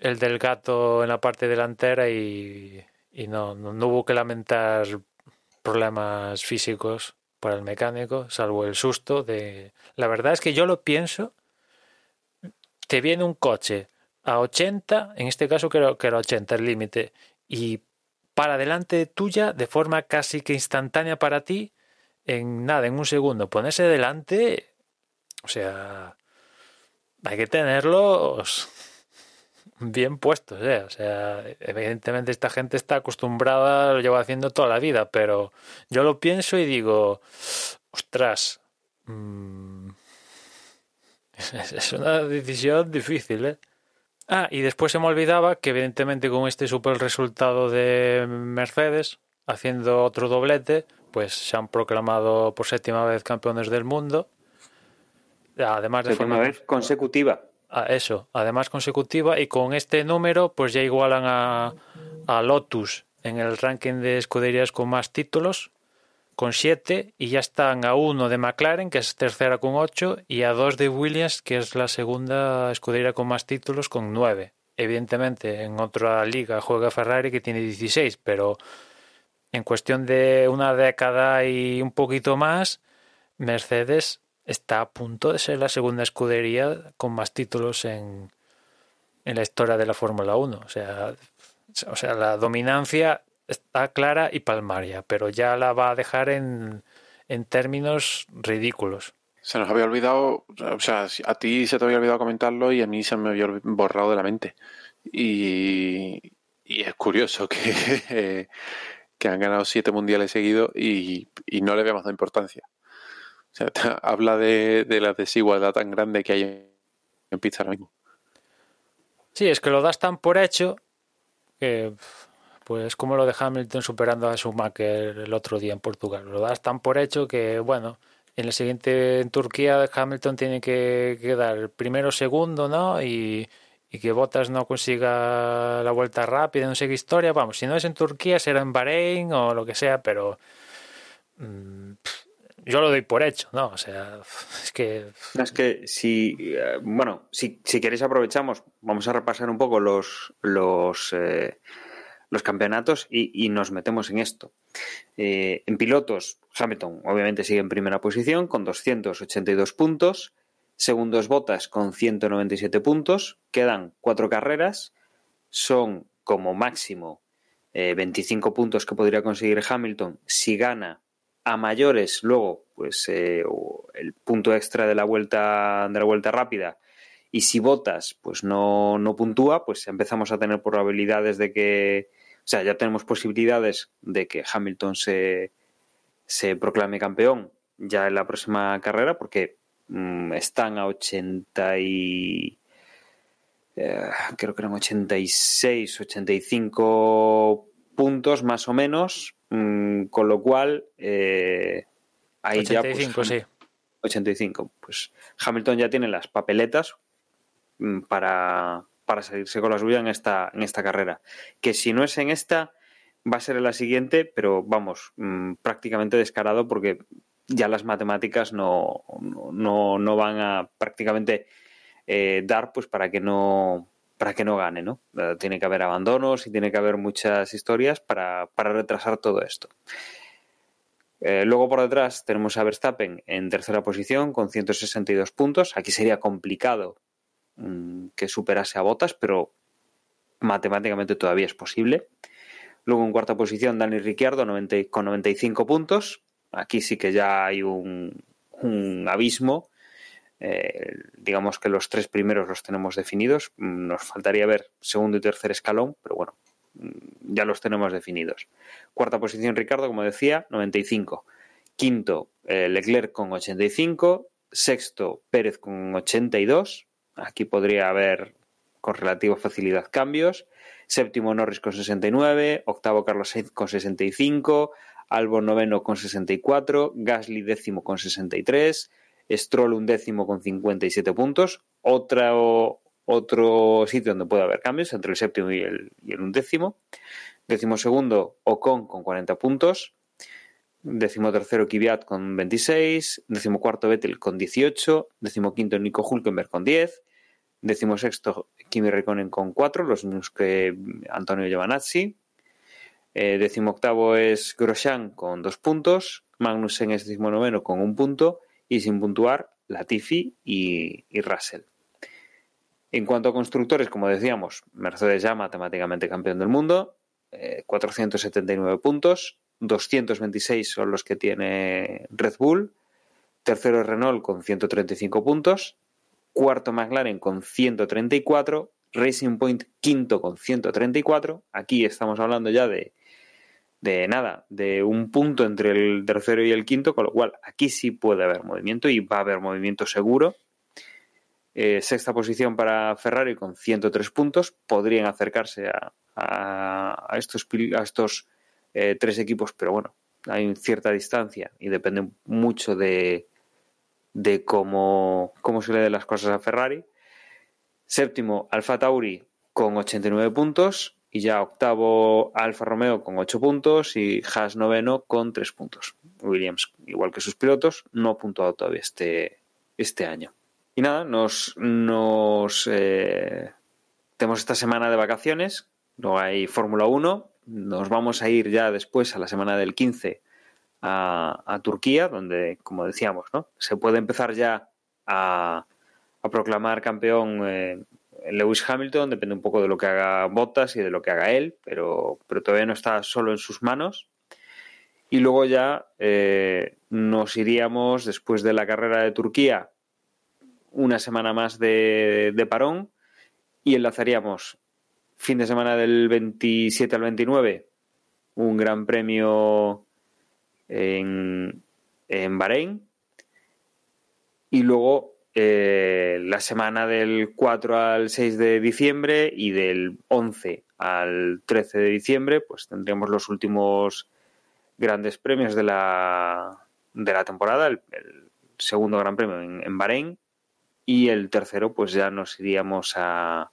el del gato en la parte delantera y, y no, no, hubo que lamentar problemas físicos para el mecánico, salvo el susto de... La verdad es que yo lo pienso, te viene un coche a 80, en este caso creo que era 80 el límite, y para delante tuya de forma casi que instantánea para ti, en nada, en un segundo, ponerse delante, o sea, hay que tenerlos bien puestos, ¿eh? O sea, evidentemente esta gente está acostumbrada, lo lleva haciendo toda la vida, pero yo lo pienso y digo, ostras, mmm, es una decisión difícil, ¿eh? Ah, y después se me olvidaba que evidentemente con este super resultado de Mercedes, haciendo otro doblete, pues se han proclamado por séptima vez campeones del mundo. Además de séptima vez consecutiva a eso, además consecutiva, y con este número, pues ya igualan a, a Lotus en el ranking de escuderías con más títulos, con 7, y ya están a uno de McLaren, que es tercera con 8, y a dos de Williams, que es la segunda escudería con más títulos, con 9. Evidentemente, en otra liga juega Ferrari, que tiene 16, pero en cuestión de una década y un poquito más, Mercedes está a punto de ser la segunda escudería con más títulos en, en la historia de la Fórmula 1. O sea, o sea, la dominancia está clara y palmaria, pero ya la va a dejar en, en términos ridículos. Se nos había olvidado, o sea, a ti se te había olvidado comentarlo y a mí se me había borrado de la mente. Y, y es curioso que, (laughs) que han ganado siete mundiales seguidos y, y no le habíamos dado importancia. (laughs) Habla de, de, la desigualdad tan grande que hay en pista ahora mismo. Sí, es que lo das tan por hecho que, pues, como lo de Hamilton superando a Schumacher el otro día en Portugal. Lo das tan por hecho que, bueno, en el siguiente en Turquía Hamilton tiene que quedar primero segundo, ¿no? Y, y que Bottas no consiga la vuelta rápida, no sé qué historia. Vamos, si no es en Turquía será en Bahrein o lo que sea, pero. Mmm, yo lo doy por hecho, ¿no? O sea, es que... Es que si, eh, bueno, si, si queréis aprovechamos, vamos a repasar un poco los, los, eh, los campeonatos y, y, nos metemos en esto. Eh, en pilotos, Hamilton obviamente sigue en primera posición con 282 puntos, segundos Botas con 197 puntos, quedan cuatro carreras, son como máximo 25 puntos que podría conseguir Hamilton si gana a mayores, luego, pues eh, el punto extra de la vuelta, de la vuelta rápida. Y si votas, pues no, no puntúa, pues empezamos a tener probabilidades de que. O sea, ya tenemos posibilidades de que Hamilton se, se proclame campeón ya en la próxima carrera, porque mmm, están a 80 y. Eh, creo que eran 86, 85 puntos más o menos Mm, con lo cual, eh, ahí 85, ya. Pues, sí. 85. Pues Hamilton ya tiene las papeletas mm, para, para salirse con la suya en esta, en esta carrera. Que si no es en esta, va a ser en la siguiente, pero vamos, mmm, prácticamente descarado porque ya las matemáticas no, no, no van a prácticamente eh, dar pues para que no para que no gane, ¿no? Eh, tiene que haber abandonos y tiene que haber muchas historias para, para retrasar todo esto. Eh, luego por detrás tenemos a Verstappen en tercera posición con 162 puntos. Aquí sería complicado mmm, que superase a Botas, pero matemáticamente todavía es posible. Luego en cuarta posición Dani Ricciardo 90, con 95 puntos. Aquí sí que ya hay un abismo Eh, digamos que los tres primeros los tenemos definidos. Mm, nos faltaría ver segundo y tercer escalón, pero bueno, mm, ya los tenemos definidos. Cuarta posición Ricardo, como decía, 95. Quinto, eh, Leclerc con 85. Sexto, Pérez con 82. Aquí podría haber con relativa facilidad cambios. Séptimo, Norris con 69. Octavo, Carlos Sainz con 65. Albon noveno con 64. Gasly décimo con 63. Stroll un décimo con 57 puntos. Otro, otro sitio donde puede haber cambios entre el séptimo y el, y el undécimo. Décimo segundo, Ocon con 40 puntos. Décimo tercero, Kvyat con 26. Décimo cuarto, Vettel con 18. Décimo quinto, Nico Hulkenberg con 10. Décimo sexto, Kimi Raikkonen con 4, los mismos que Antonio Giovanazzi. Eh, décimo octavo es Grosjean con 2 puntos. Magnussen es décimo noveno con un punto. Y sin puntuar, Latifi y, y Russell. En cuanto a constructores, como decíamos, Mercedes ya matemáticamente campeón del mundo, eh, 479 puntos, 226 son los que tiene Red Bull, tercero es Renault con 135 puntos, cuarto McLaren con 134, Racing Point quinto con 134, aquí estamos hablando ya de, de nada, de un punto entre el tercero y el quinto, con lo cual aquí sí puede haber movimiento y va a haber movimiento seguro. Eh, sexta posición para Ferrari con 103 puntos. Podrían acercarse a, a, estos, a estos eh, tres equipos, pero bueno, hay cierta distancia y depende mucho de, de cómo, cómo se le den las cosas a Ferrari. Séptimo, Alfa Tauri con 89 puntos y ya octavo Alfa Romeo con 8 puntos y Haas noveno con 3 puntos. Williams, igual que sus pilotos, no ha puntuado todavía este, este año. Y nada, nos, eh, tenemos esta semana de vacaciones, no hay Fórmula 1, nos vamos a ir ya después a la semana del 15 a, Turquía, donde, como decíamos, ¿no? se puede empezar ya a, a proclamar campeón eh, Lewis Hamilton, depende un poco de lo que haga Bottas y de lo que haga él, pero, pero todavía no está solo en sus manos. Y luego ya eh, nos iríamos, después de la carrera de Turquía, una semana más de, parón y enlazaríamos fin de semana del 27 al 29 un gran premio en, en Bahrein y luego eh, la semana del 4 al 6 de diciembre y del 11 al 13 de diciembre pues tendríamos los últimos grandes premios de la, de la temporada, el, el segundo gran premio en, en Bahrein y el tercero pues ya nos iríamos a,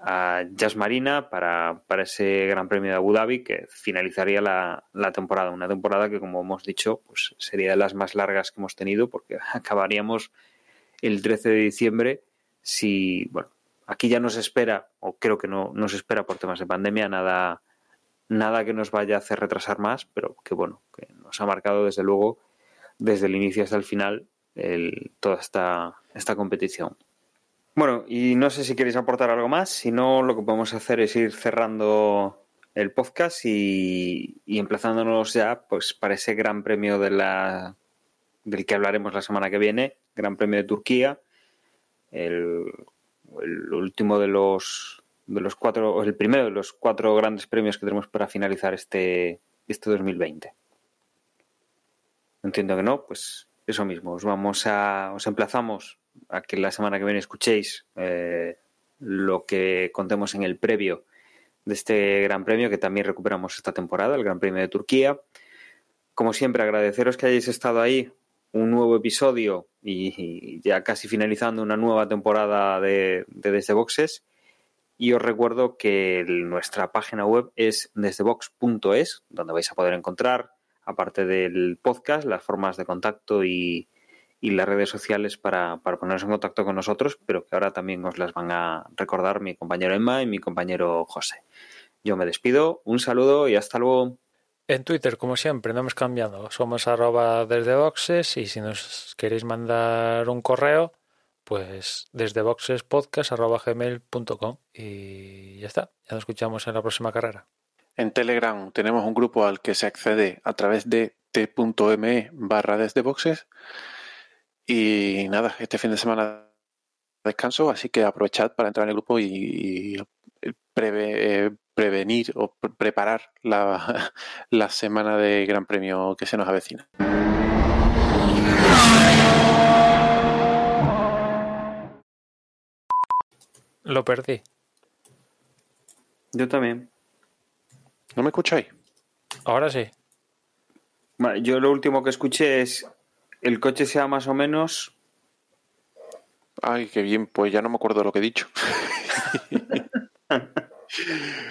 a Jazz Marina para, para, ese Gran Premio de Abu Dhabi que finalizaría la, la, temporada. Una temporada que, como hemos dicho, pues sería de las más largas que hemos tenido porque (laughs) acabaríamos el 13 de diciembre si, bueno, aquí ya nos espera, o creo que no nos espera por temas de pandemia, nada, nada que nos vaya a hacer retrasar más, pero que bueno, que nos ha marcado desde luego, desde el inicio hasta el final, el, toda esta, esta competición. Bueno, y no sé si queréis aportar algo más, si no, lo que podemos hacer es ir cerrando el podcast y, y emplazándonos ya pues para ese gran premio de la, del que hablaremos la semana que viene, Gran Premio de Turquía, el, último de los de los cuatro, el primero de los cuatro grandes premios que tenemos para finalizar este, este 2020. Entiendo que no, pues eso mismo, os vamos a, os emplazamos a que la semana que viene escuchéis eh, lo que contemos en el previo de este Gran Premio que también recuperamos esta temporada, el Gran Premio de Turquía. Como siempre, agradeceros que hayáis estado ahí, un nuevo episodio y, ya casi finalizando una nueva temporada de, de Desde Boxes. Y os recuerdo que nuestra página web es desdebox.es, donde vais a poder encontrar, aparte del podcast, las formas de contacto y, y las redes sociales para, para, poneros en contacto con nosotros, pero que ahora también os las van a recordar mi compañero Emma y mi compañero José. Yo me despido, un saludo y hasta luego. En Twitter, como siempre, no hemos cambiado. Somos arroba desde y si nos queréis mandar un correo, pues desde boxespodcast.gmail.com y ya está. Ya nos escuchamos en la próxima carrera. En Telegram tenemos un grupo al que se accede a través de t.me barra desde boxes Y nada, este fin de semana descanso, así que aprovechad para entrar en el grupo y, eh, prevenir o preparar la, (laughs) la semana de Gran Premio que se nos avecina. Lo perdí. Yo también. ¿No me escucháis? Ahora sí. yo lo último que escuché es el coche sea más o menos. Ay, qué bien, pues ya no me acuerdo de lo que he dicho. (laughs) (laughs)